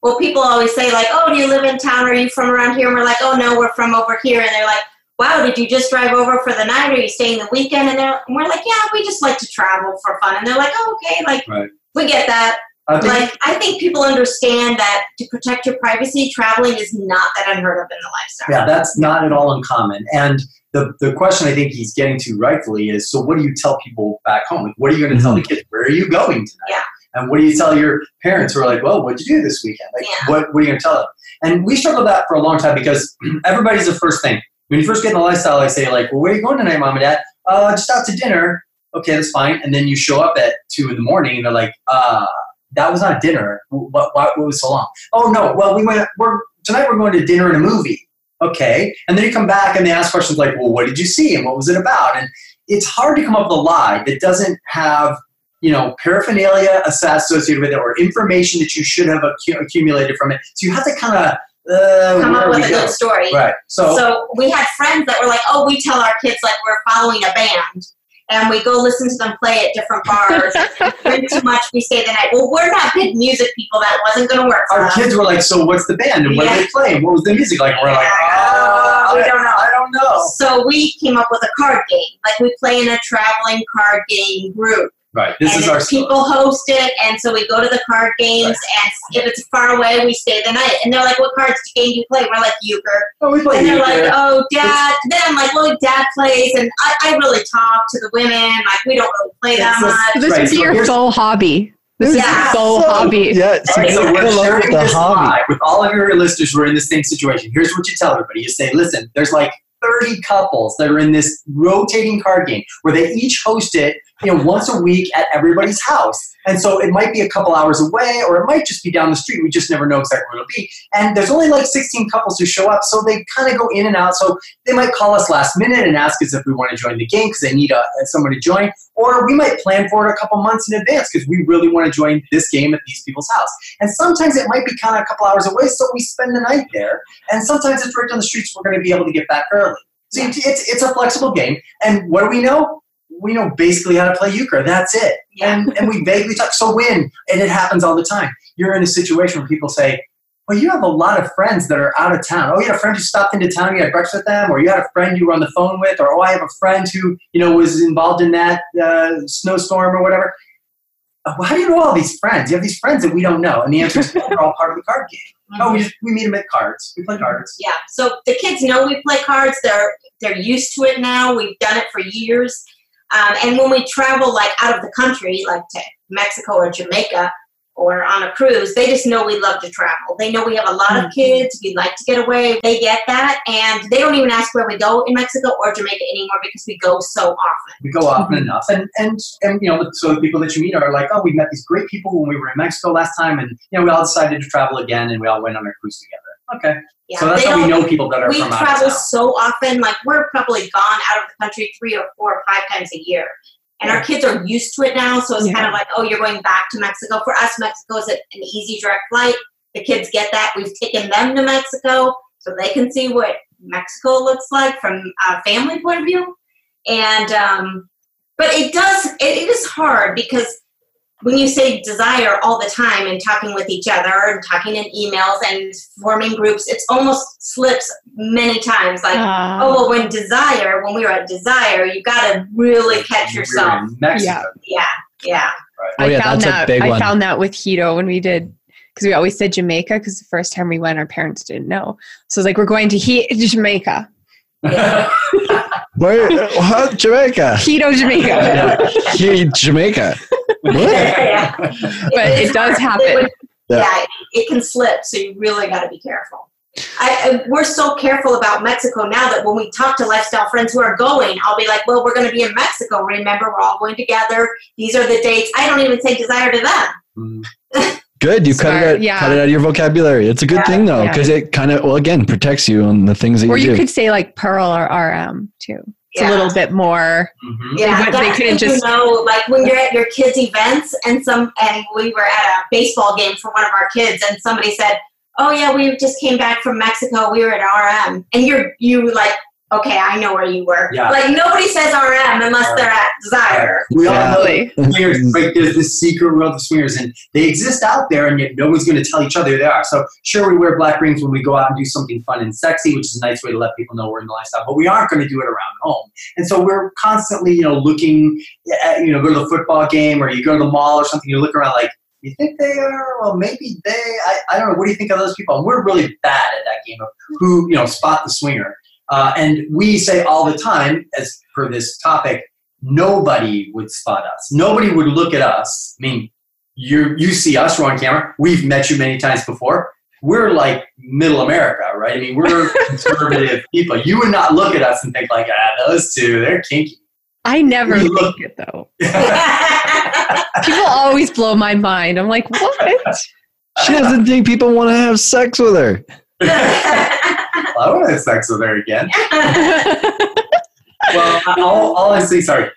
Well, people always say like, "Oh, do you live in town? Are you from around here?" And we're like, "Oh no, we're from over here." And they're like, "Wow, did you just drive over for the night? Or are you staying the weekend?" And, they're, and we're like, "Yeah, we just like to travel for fun." And they're like, "Oh, okay, like Right. we get that." I think Like I think people understand that to protect your privacy, traveling is not that unheard of in the lifestyle. Yeah, that's not at all uncommon. And the, the question I think he's getting to rightfully is so what do you tell people back home? Like, what are you going to tell the mm-hmm. kids? Where are you going tonight? Yeah. And what do you tell your parents who are like, well, what'd you do this weekend? Like, Yeah. what, what are you going to tell them? And we struggled with that for a long time because everybody's the first thing. When you first get in the lifestyle, I say, like, well, where are you going tonight, mom and dad? Uh, just out to dinner. Okay, that's fine. And then you show up at two in the morning and they're like, uh, that was not dinner. What, what, what was so long? Oh, no. Well, we went, we're, tonight we're going to dinner and a movie okay. And then you come back and they ask questions like, well, what did you see and what was it about? And it's hard to come up with a lie that doesn't have, you know, paraphernalia associated with it or information that you should have accumulated from it. So you have to kind of uh, Come up with a going? good story. Right. So, So we had friends that were like, "Oh, we tell our kids like we're following a band, and we go listen to them play at different bars. Drink too much, we stay the night. Well, we're not big music people. That wasn't going to work our us. kids were like, so what's the band and what Yeah. are they playing? What was the music like? And we're like, Yeah, uh, we don't know. I don't know. So we came up with a card game. Like we play in a traveling card game group. Right. This and is our people host it, and so we go to the card games. And if it's far away, we stay the night. And they're like, "What cards game do you play?" We're like, "Euchre." Oh, we play and they're euchre. like, "Oh, dad." Then I'm like, "Well, dad plays, and I, I really talk to the women. Like, we don't really play that It's much." This Right, is so your here's- full hobby. This Yeah. is your full So- hobby. Yeah, so Okay, so we're sharing the this hobby. live with all of your listeners who are in the same situation. Here's what you tell everybody. You say, listen, there's like 30 couples that are in this rotating card game where they each host it, you know, once a week at everybody's house. And so it might be a couple hours away or it might just be down the street. We just never know exactly where it'll be. And there's only like 16 couples who show up, so they kind of go in and out. So they might call us last minute and ask us if we want to join the game because they need uh, a, someone to join. Or we might plan for it a couple months in advance because we really want to join this game at these people's house. And sometimes it might be kind of a couple hours away, so we spend the night there. And sometimes it's right down the street, so we're going to be able to get back early. So it's, it's a flexible game. And what do we know? We know basically how to play euchre. That's it. Yeah. And, and we vaguely talk. So when, and it happens all the time, you're in a situation where people say, well, you have a lot of friends that are out of town. Oh, you had a friend who stopped into town, you had breakfast with them, or you had a friend you were on the phone with, or oh, I have a friend who, you know, was involved in that uh, snowstorm or whatever. Uh, well, how do you know all these friends? You have these friends that we don't know. And the answer is, well, they're all part of the card game. Oh, we just we meet them at cards. We play cards. Yeah. So the kids know we play cards. They're they're used to it now. We've done it for years. Um, and when we travel like out of the country, like to Mexico or Jamaica or on a cruise, they just know we love to travel. They know we have a lot of kids. We like to get away. They get that, and they don't even ask where we go in Mexico or Jamaica anymore because we go so often. We go often enough, and and and you know, so the people that you meet are like, oh, we met these great people when we were in Mexico last time, and you know, we all decided to travel again, and we all went on a cruise together. Okay, Yeah. so that's how we know people that are we from out travel of town. so often like we're probably gone out of the country three or four or five times a year. And our kids are used to it now so it's kind of like oh you're going back to mexico. For us mexico is an easy direct flight. The kids get that. We've taken them to mexico so they can see what mexico looks like from a family point of view. And um, but it does it, it is hard because when you say desire all the time and talking with each other and talking in emails and forming groups, it's almost slips many times. Like, Ah. oh, well, when desire, when we were at desire, you got to really catch yourself. in Mexico. Yeah, yeah. Oh, yeah, I found that's a that. big I one. found that with Hedo when we did because we always said Jamaica because the first time we went, our parents didn't know. So it's like we're going to he- Jamaica, Where? What? Jamaica. Hedo, Jamaica. Here, Jamaica. What? yeah. But It's it does happen. It would- Yeah. yeah, it can slip, so you really got to be careful. I, I, we're so careful about Mexico now that when we talk to lifestyle friends who are going, I'll be like, "Well, we're going to be in Mexico. Remember, we're all going together. These are the dates." I don't even say desire to them. Mm. Good. You cut it out. yeah. Cut it out of your vocabulary. It's a good Yeah, thing though, yeah. because it kind of well again protects you on the things that or you, you do. Or you could say like Pearl or RM too. It's Yeah. a little bit more. Mhm. Yeah, They would- they couldn't just- you know, like when you're at your kids' events, and some, and we were at a baseball game for one of our kids, and somebody said, "Oh yeah, we just came back from Mexico. We were at RM," and you're you like, okay, I know where you were. Yeah. Like nobody says RM unless they're at Desire. We all know Absolutely. swingers, like there's this secret world of swingers, and they exist out there, and yet no one's going to tell each other they are. So sure, we wear black rings when we go out and do something fun and sexy, which is a nice way to let people know we're in the lifestyle. But we aren't going to do it around home, and so we're constantly, you know, looking, at, you know, go to the football game or you go to the mall or something. You look around like. You think they are? Well, maybe they. I, I don't know. What do you think of those people? And we're really bad at that game of who, you know, spot the swinger. Uh, and we say all the time, as per this topic, nobody would spot us. Nobody would look at us. I mean, you you see us, we're on camera. We've met you many times before. We're like middle America, right? I mean, we're conservative people. You would not look at us and think like, ah, those two, they're kinky. I never You look- think it though. People always blow my mind. I'm like, what? She doesn't think people want to have sex with her. I want to have sex with her again. well, all, all I'm saying, sorry,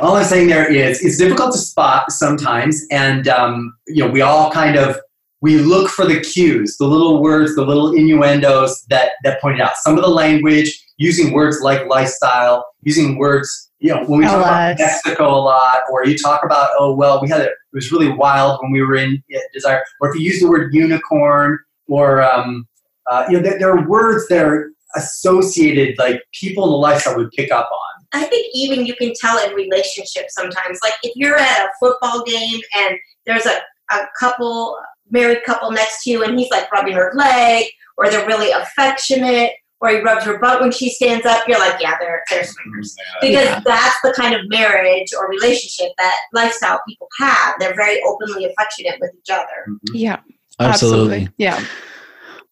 all I'm saying there is it's difficult to spot sometimes, and um, you know we all kind of we look for the cues, the little words, the little innuendos that that point out. Some of the language, using words like lifestyle, using words, you know, when we talk about Mexico a lot, or you talk about, oh well, we had a, it was really wild when we were in Desire, or if you use the word unicorn, or um, uh, you know, there, there are words that are associated, like people in the lifestyle would pick up on. I think even you can tell in relationships sometimes. Like if you're at a football game and there's a, a couple, married couple next to you, and he's like rubbing her leg, or they're really affectionate, or he rubs her butt when she stands up, you're like, yeah, they're they're swingers. Because that's the kind of marriage or relationship that lifestyle people have. They're very openly affectionate with each other. Yeah, Absolutely. Yeah.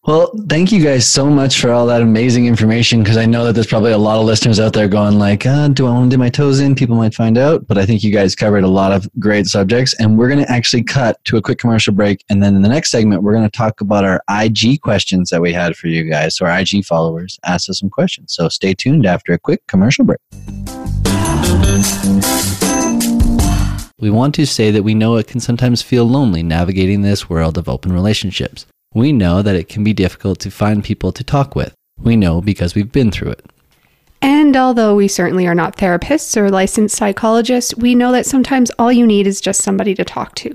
Well, thank you guys so much for all that amazing information because I know that there's probably a lot of listeners out there going like, uh, do I want to dip my toes in? People might find out, but I think you guys covered a lot of great subjects and we're going to actually cut to a quick commercial break. And then in the next segment, we're going to talk about our IG questions that we had for you guys. So our IG followers asked us some questions. So stay tuned after a quick commercial break. We want to say that we know it can sometimes feel lonely navigating this world of open relationships. We know that it can be difficult to find people to talk with. We know because we've been through it. And although we certainly are not therapists or licensed psychologists, we know that sometimes all you need is just somebody to talk to.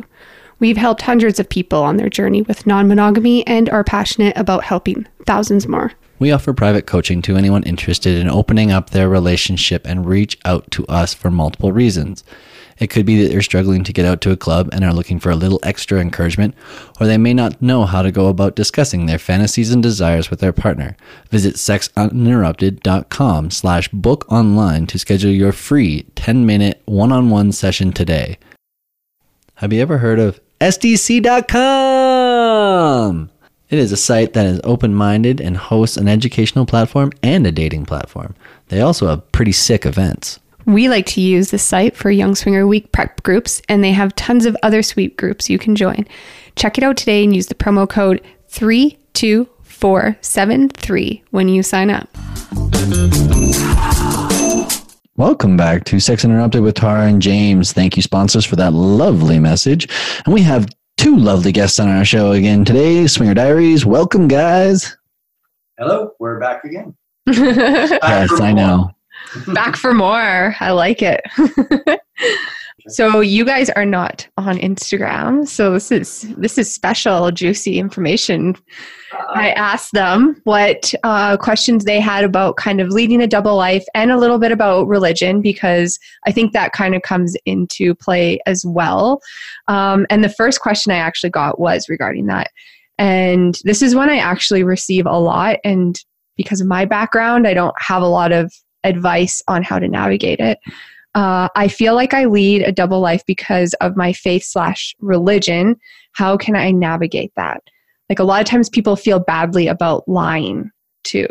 We've helped hundreds of people on their journey with non monogamy and are passionate about helping thousands more. We offer private coaching to anyone interested in opening up their relationship and reach out to us for multiple reasons. It could be that they're struggling to get out to a club and are looking for a little extra encouragement, or they may not know how to go about discussing their fantasies and desires with their partner. Visit sexuninterrupted.com slash book online to schedule your free 10-minute one-on-one session today. Have you ever heard of SDC.com? It is a site that is open minded and hosts an educational platform and a dating platform. They also have pretty sick events. We like to use the site for Young Swinger Week prep groups, and they have tons of other sweet groups you can join. Check it out today and use the promo code 32473 when you sign up. Welcome back to Sex Interrupted with Tara and James. Thank you, sponsors, for that lovely message. And we have two lovely guests on our show again today Swinger Diaries. Welcome, guys. Hello, we're back again. Yes, I know. Back for more. I like it. so you guys are not on Instagram. So this is this is special, juicy information. I asked them what uh, questions they had about kind of leading a double life and a little bit about religion because I think that kind of comes into play as well. Um, and the first question I actually got was regarding that. And this is one I actually receive a lot. And because of my background, I don't have a lot of advice on how to navigate it. Uh, I feel like I lead a double life because of my faith slash religion. How can I navigate that? Like a lot of times people feel badly about lying too.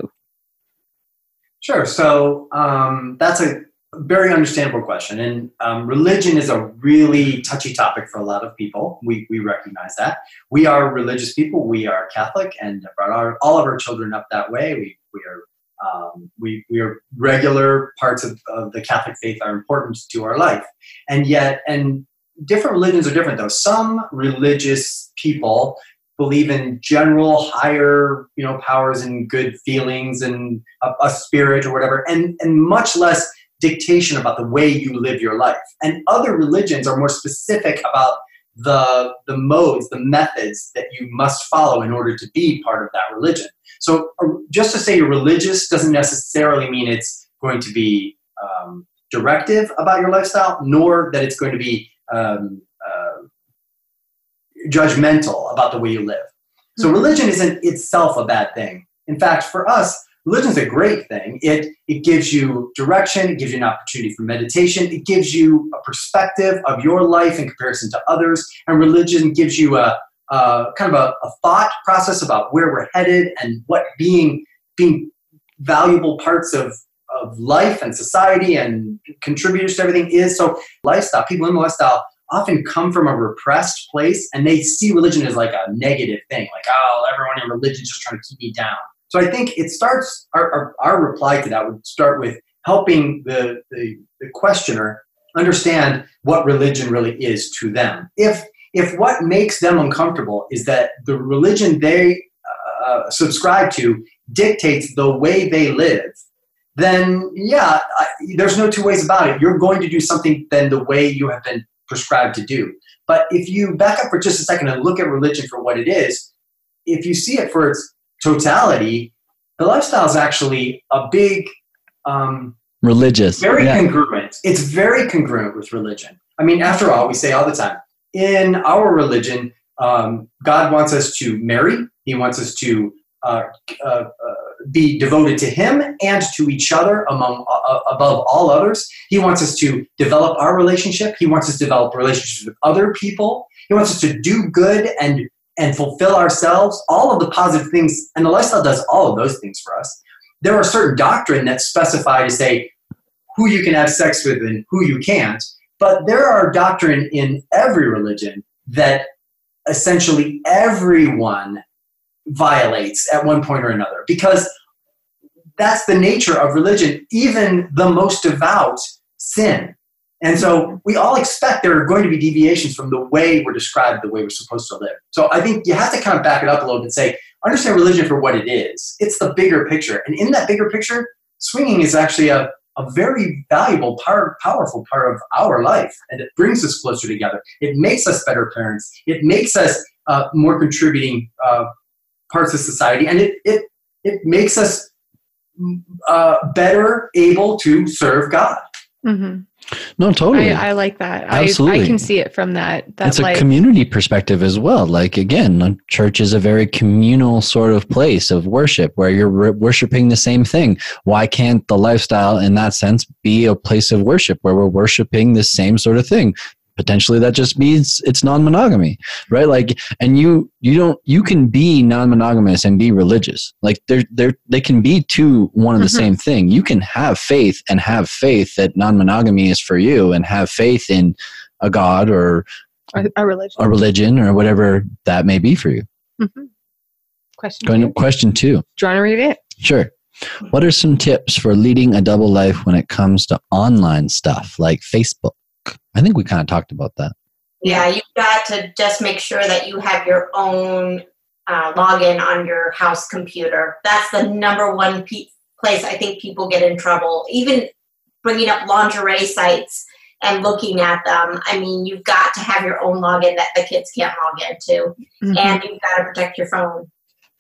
Sure. So um, that's a very understandable question. And um, religion is a really touchy topic for a lot of people. We, we recognize that. We are religious people. We are Catholic and brought our, all of our children up that way. We, we are um, we, we are regular parts of, of the Catholic faith are important to our life. And yet, and different religions are different though. Some religious people believe in general higher you know powers and good feelings and a, a spirit or whatever and and much less dictation about the way you live your life and other religions are more specific about the the modes the methods that you must follow in order to be part of that religion so just to say you're religious doesn't necessarily mean it's going to be um, directive about your lifestyle nor that it's going to be um, uh, judgmental about the way you live. So religion isn't itself a bad thing. In fact, for us, religion is a great thing. It it gives you direction, it gives you an opportunity for meditation, it gives you a perspective of your life in comparison to others, and religion gives you a, a kind of a, a thought process about where we're headed and what being being valuable parts of of life and society and contributors to everything is. So lifestyle, people in the lifestyle often come from a repressed place and they see religion as like a negative thing, like, oh, everyone in religion is just trying to keep me down. So I think it starts, our, our, our reply to that would start with helping the, the, the questioner understand what religion really is to them. If, if what makes them uncomfortable is that the religion they uh, subscribe to dictates the way they live, then yeah, I, there's no two ways about it. You're going to do something then the way you have been prescribed to do. But if you back up for just a second and look at religion for what it is, if you see it for its totality, the lifestyle is actually a big, um, Religious. very yeah. congruent. It's very congruent with religion. I mean, after all, we say all the time in our religion, um, God wants us to marry. He wants us to uh, uh, uh, be devoted to Him and to each other among uh, above all others. He wants us to develop our relationship. He wants us to develop relationships with other people. He wants us to do good and and fulfill ourselves. All of the positive things, and the lifestyle does all of those things for us. There are certain doctrine that specify to say who you can have sex with and who you can't. But there are doctrine in every religion that essentially everyone violates at one point or another because that's the nature of religion. Even the most devout sin. And so we all expect there are going to be deviations from the way we're described, the way we're supposed to live. So I think you have to kind of back it up a little bit and say, understand religion for what it is. It's the bigger picture. And in that bigger picture, swinging is actually a, a very valuable, part, powerful part of our life. And it brings us closer together. It makes us better parents. It makes us uh, more contributing uh, parts of society. And it, it, it makes us uh, better able to serve God. hmm No, totally. I, I like that. I, Absolutely. I can see it from that. That it's a like, community perspective as well. Like again, a church is a very communal sort of place of worship where you're re- worshiping the same thing. Why can't the lifestyle, in that sense, be a place of worship where we're worshiping the same sort of thing? Potentially, that just means it's non-monogamy, right? Like, and you you don't you can be non-monogamous and be religious. Like, they're they they can be two one and the Mhm. same thing. You can have faith and have faith that non-monogamy is for you, and have faith in a god or a, a religion. a religion or whatever that may be for you. Mhm. Question. Going to question two. Do you want to read it? Sure. What are some tips for leading a double life when it comes to online stuff like Facebook? I think we kind of talked about that. Yeah, you've got to just make sure that you have your own uh, login on your house computer. That's the number one pe- place I think people get in trouble. Even bringing up lingerie sites and looking at them. I mean, you've got to have your own login that the kids can't log into, Mhm. and you've got to protect your phone.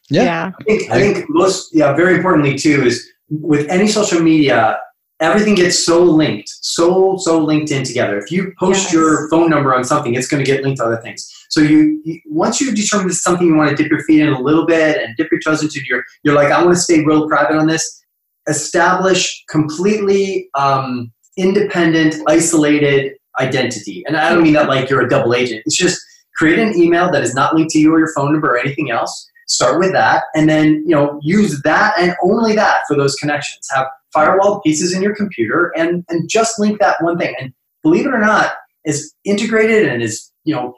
Yeah. yeah. I think, I think most, yeah, very importantly too, is with any social media, everything gets so linked, so, so linked in together. If you post Yes. your phone number on something, it's going to get linked to other things. So you, you once you determine this is something you want to dip your feet in a little bit and dip your toes into, you're, you're like, I want to stay real private on this. Establish completely um, independent, isolated identity. And I don't mean that like you're a double agent. It's just create an email that is not linked to you or your phone number or anything else start with that and then you know use that and only that for those connections have firewall pieces in your computer and and just link that one thing and believe it or not as integrated and as you know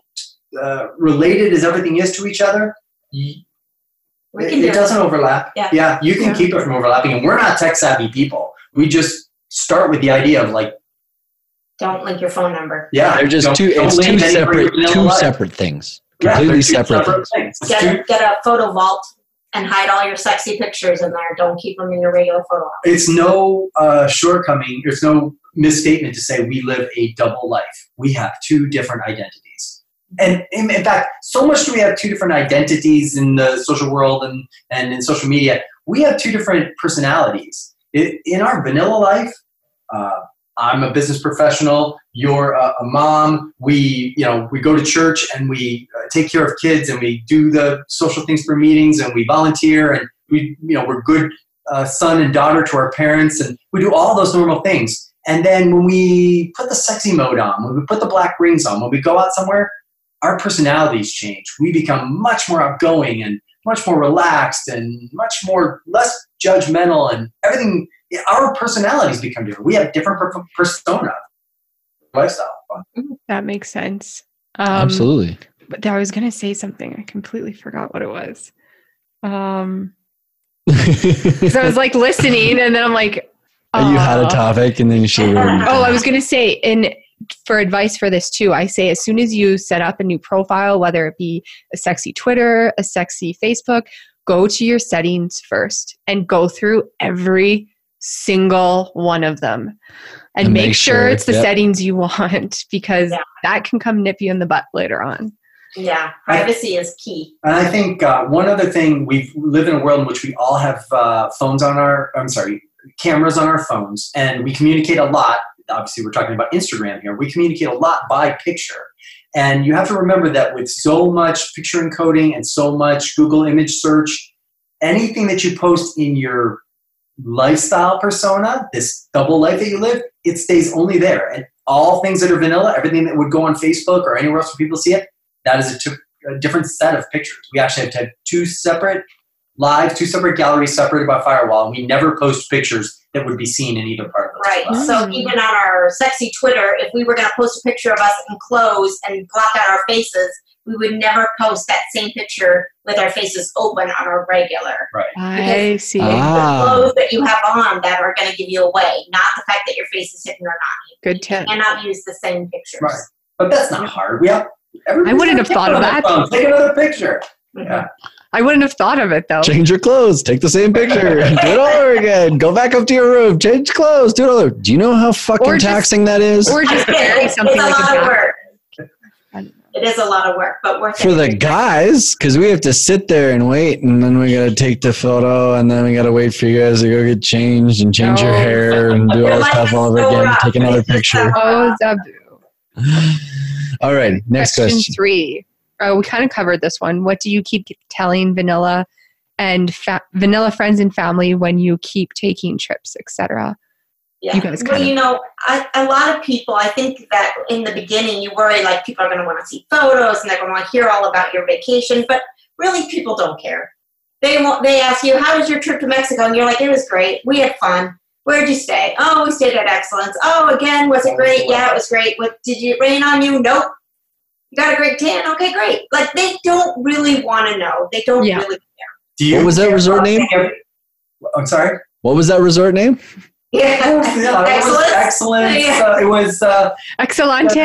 uh, related as everything is to each other y- We it, can do it doesn't overlap Yeah. yeah you can Yeah. keep it from overlapping and we're not tech savvy people we just start with the idea of like Don't link your phone number. yeah They're just two it's two separate two life. separate things. Completely they're two separate things. It's Get a, get a photo vault and hide all your sexy pictures in there. Don't keep them in your regular photo album. it's no uh, shortcoming. There's no misstatement to say we live a double life. We have two different identities. And in, in fact, so much do we have two different identities in the social world and, and in social media. We have two different personalities. I in our vanilla life, uh, I'm a business professional. You're a, a mom. We, you know, we go to church and we uh, take care of kids and we do the social things for meetings and we volunteer and we, you know, we're good uh, son and daughter to our parents and we do all those normal things. And then when we put the sexy mode on, when we put the black rings on, when we go out somewhere, our personalities change. We become much more outgoing and much more relaxed and much more less judgmental and everything. Our personalities become different. We have different per- persona, lifestyle. That makes sense. Um, Absolutely. But I was gonna say something. I completely forgot what it was. Um, so I was like listening, and then I'm like, you had a uh, topic and then she ruined Oh, I was going to say, and for advice for this too, I say as soon as you set up a new profile, whether it be a sexy Twitter, a sexy Facebook, go to your settings first and go through every single one of them and, And make, make sure, sure, it's the yep. settings you want because Yeah. that can come nip you in the butt later on. Yeah, privacy is key. And I think uh, one other thing we live in a world in which we all have uh, phones on our. I'm sorry, cameras on our phones, and we communicate a lot. Obviously, we're talking about Instagram here. We communicate a lot by picture, and you have to remember that with so much picture encoding and so much Google image search, anything that you post in your lifestyle persona, this double life that you live, it stays only there. And all things that are vanilla, everything that would go on Facebook or anywhere else where people see it, that is a, t- a different set of pictures. We actually have to have two separate lives, two separate galleries separated by firewall, and we never post pictures that would be seen in either part of those. Right. lives. So even on our sexy Twitter, if we were going to post a picture of us in clothes and block out our faces, we would never post that same picture with our faces open on our regular. Right. I see. It's Ah. the clothes that you have on that are going to give you away, not the fact that your face is hidden or not. Good tip. You cannot use the same pictures. Right. But that's not hard. We have. I wouldn't have thought of that. on their phone. Take another picture. Yeah. I wouldn't have thought of it though. Change your clothes. Take the same picture. do it all over again. Go back up to your room. Change clothes. Do it all over. Do you know how fucking just- taxing that is? Or just carry something like a lot backpack. Work. I don't It is a lot of work, but worth for it. For the guys, because we have to sit there and wait, and then we gotta take the photo, and then we gotta wait for you guys to go get changed and change your hair and do all this stuff all over so again. rough. Take another picture. Oh. Zabu. All right, next question, question. three. Uh, we kind of covered this one. What do you keep telling Vanilla and fa- Vanilla friends and family when you keep taking trips, etc.? Yeah. You guys well, kinda- you know, I, a lot of people, I think that in the beginning you worry like people are going to want to see photos and they're going to want to hear all about your vacation, but really people don't care. They want, they ask you, how was your trip to Mexico? And you're like, it was great. We had fun. Where'd you stay? Oh, we stayed at Excellence. Oh, again, was it great? Yeah, it was great. What did it rain on you? Nope. You got a great tan? Okay, great. Like they don't really want to know. They don't Yeah. really Do you What was that resort name? every- I'm sorry. What was that resort name? Yeah, it was excellent. Yeah. Uh, it was uh, Excelente.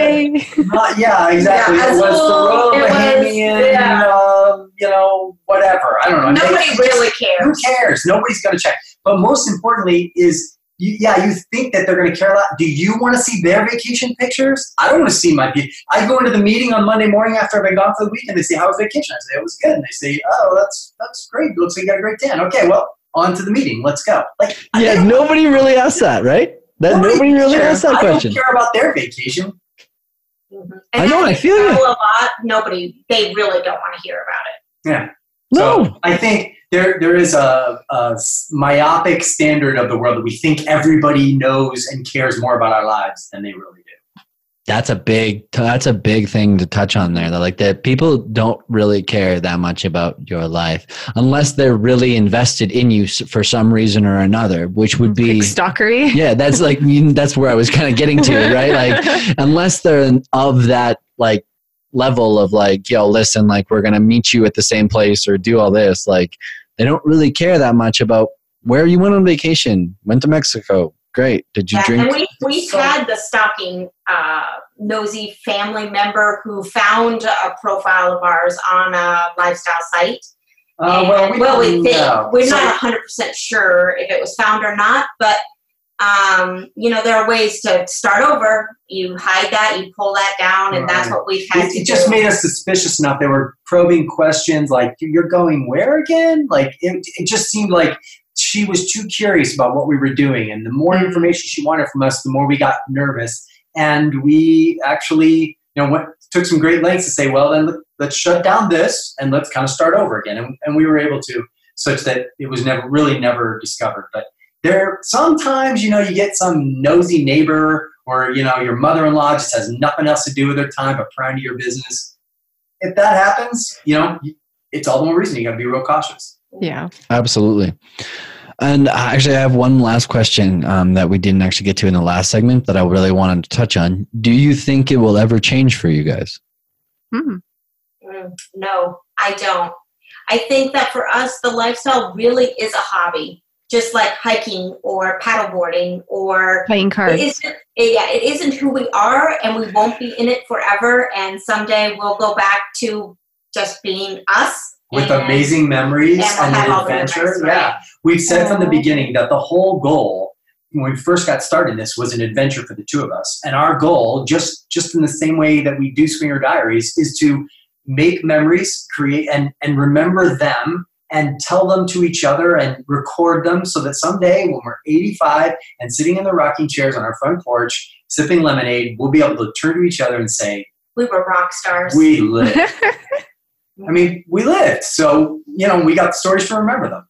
not, yeah, exactly. Yeah, it was Azul, the Royal it was- Bahamian, yeah. uh, you know, whatever. I don't know. Nobody They- really cares. Who cares. cares? Nobody's going to check. But most importantly is, you, yeah, you think that they're going to care a lot. Do you want to see their vacation pictures? I don't want to see my. I go into the meeting on Monday morning after I've been gone for the week, and they say, "How was vacation?" I say, "It was good." And they say, "Oh, that's that's great. Looks like you got a great tan." Okay, well, on to the meeting. Let's go. Like, Yeah, don't- nobody really asked that, right? That nobody really cares. asked that I question. don't care about their vacation. Mhm. I know, I feel you. a lot. Nobody, they really don't want to hear about it. Yeah. No. So I think there there is a myopic standard of the world that we think everybody knows and cares more about our lives than they really do. That's a big that's a big thing to touch on there. Like that people don't really care that much about your life unless they're really invested in you for some reason or another, which would be Like stalkery. yeah, that's like that's where I was kind of getting to, right? Like unless they're of that like level of like, yo, listen, like we're gonna meet you at the same place or do all this, like they don't really care that much about where you went on vacation, went to Mexico, great. Did you Yeah, drink? and we we've had the stalking uh, nosy family member who found a profile of ours on a lifestyle site. Uh, well, we, well, we don't think know. we're So- not hundred percent sure if it was found or not, but um, you know there are ways to start over. You hide that, you pull that down, and that's what we've had it, to it just made us suspicious enough. They were probing questions like, "You're going where again?" Like it, it just seemed like she was too curious about what we were doing, and the more Mm-hmm. information she wanted from us, the more we got nervous. And we actually, you know, went took some great lengths to say, "Well, then let, let's shut down this and let's kind of start over again." And, and we were able to, such that it was never really never discovered. But there, sometimes you know, you get some nosy neighbor or you know your mother-in-law just has nothing else to do with their time but prying into your business if that happens you know it's all the more reason you got to be real cautious Yeah. Absolutely. And uh, actually, I have one last question um, that we didn't actually get to in the last segment that I really wanted to touch on. Do you think it will ever change for you guys? Hmm. Mm, no, I don't. I think that for us, the lifestyle really is a hobby, just like hiking or paddleboarding or Playing cards. isn't. Yeah, it isn't who we are, and we won't be in it forever. And someday we'll go back to just being us with and- amazing memories and and an adventure. right? yeah. We've said from the beginning that the whole goal when we first got started in this was an adventure for the two of us. And our goal just just in the same way that we do swinger diaries is to make memories create and and remember them and tell them to each other and record them so that someday when we're 85 and sitting in the rocking chairs on our front porch sipping lemonade we'll be able to turn to each other and say We were rock stars. we lived i mean we lived so you know we got stories to remember them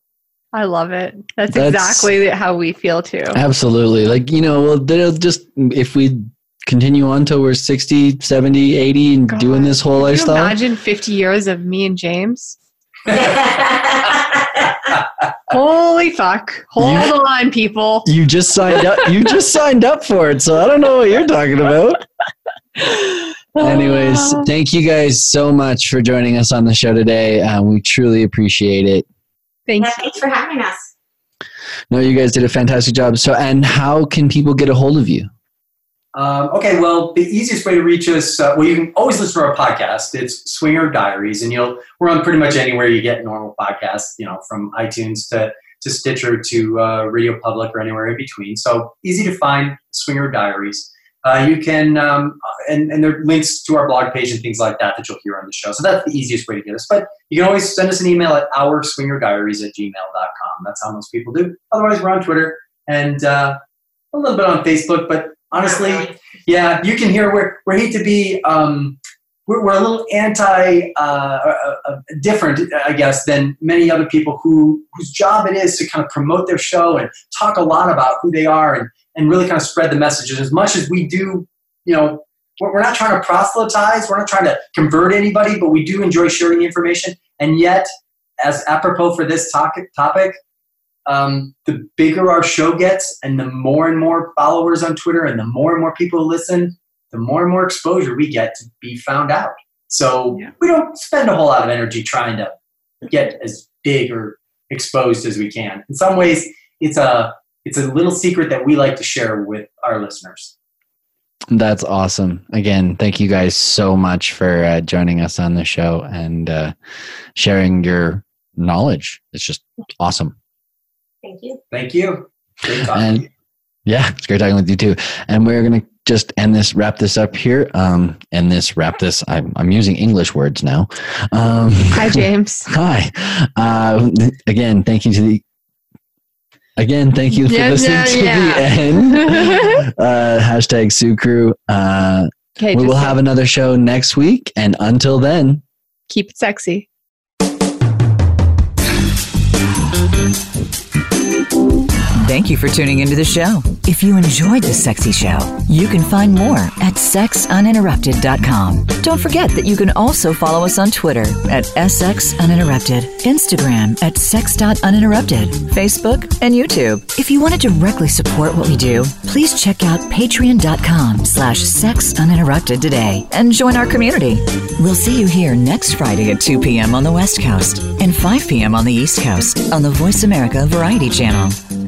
I love it. That's, That's- exactly how we feel too. Absolutely. Like, you know, well, they'll just, if we continue on till we're 60, 70, 80 and God. doing this whole Can you lifestyle, imagine 50 years of me and James? Holy fuck. Hold on, people. you just signed up. You just signed up for it. So I don't know what you're talking about. Anyways, thank you guys so much for joining us on the show today. Um, we truly appreciate it. Thanks. Yeah, thanks for having us. No, you guys did a fantastic job. So, and how can people get a hold of you? Um, okay, well, the easiest way to reach us, uh, well, you can always listen to our podcast. It's Swinger Diaries, and you'll we're on pretty much anywhere you get normal podcasts. You know, from iTunes to to Stitcher to uh, Radio Public or anywhere in between. So easy to find. Swinger Diaries. Uh, you can, um, and, and there are links to our blog page and things like that that you'll hear on the show. So that's the easiest way to get us. But you can always send us an email at ourswingerdiaries at gmail.com. That's how most people do. Otherwise, we're on Twitter and uh, a little bit on Facebook. But honestly, yeah, you can hear we're we hate to be um, we're, we're a little anti uh, uh, uh, different, I guess, than many other people who whose job it is to kind of promote their show and talk a lot about who they are and and really kind of spread the messages as much as we do. You know, we're, not trying to proselytize, we're not trying to convert anybody, but we do enjoy sharing the information. And yet, as apropos for this topic, topic um, the bigger our show gets and the more and more followers on Twitter and the more and more people listen, the more and more exposure we get to be found out. So Yeah. we don't spend a whole lot of energy trying to get as big or exposed as we can. In some ways, it's a it's a little secret that we like to share with our listeners. That's awesome. Again, thank you guys so much for uh, joining us on the show and uh, sharing your knowledge. It's just awesome. Thank you. Thank you. Great And yeah, it's great talking with you too. And we're gonna just end this, wrap this up here. Um, end this, wrap this. I'm I'm using English words now. Um, Hi, James. Hi. Uh, again, thank you to the. Again, thank you for Yeah, listening yeah, to yeah. the end. uh, hashtag Sue Crew. Uh, Okay, we will have another show next week. And until then, keep it sexy. Thank you for tuning into the show. If you enjoyed the sexy show, you can find more at sexuninterrupted.com. Don't forget that you can also follow us on Twitter at sxuninterrupted, Instagram at sex.uninterrupted, Facebook, and YouTube. If you want to directly support what we do, please check out patreon.com slash sexuninterrupted today and join our community. We'll see you here next Friday at 2 p.m. on the West Coast and 5 p.m. on the East Coast on the Voice America Variety Channel.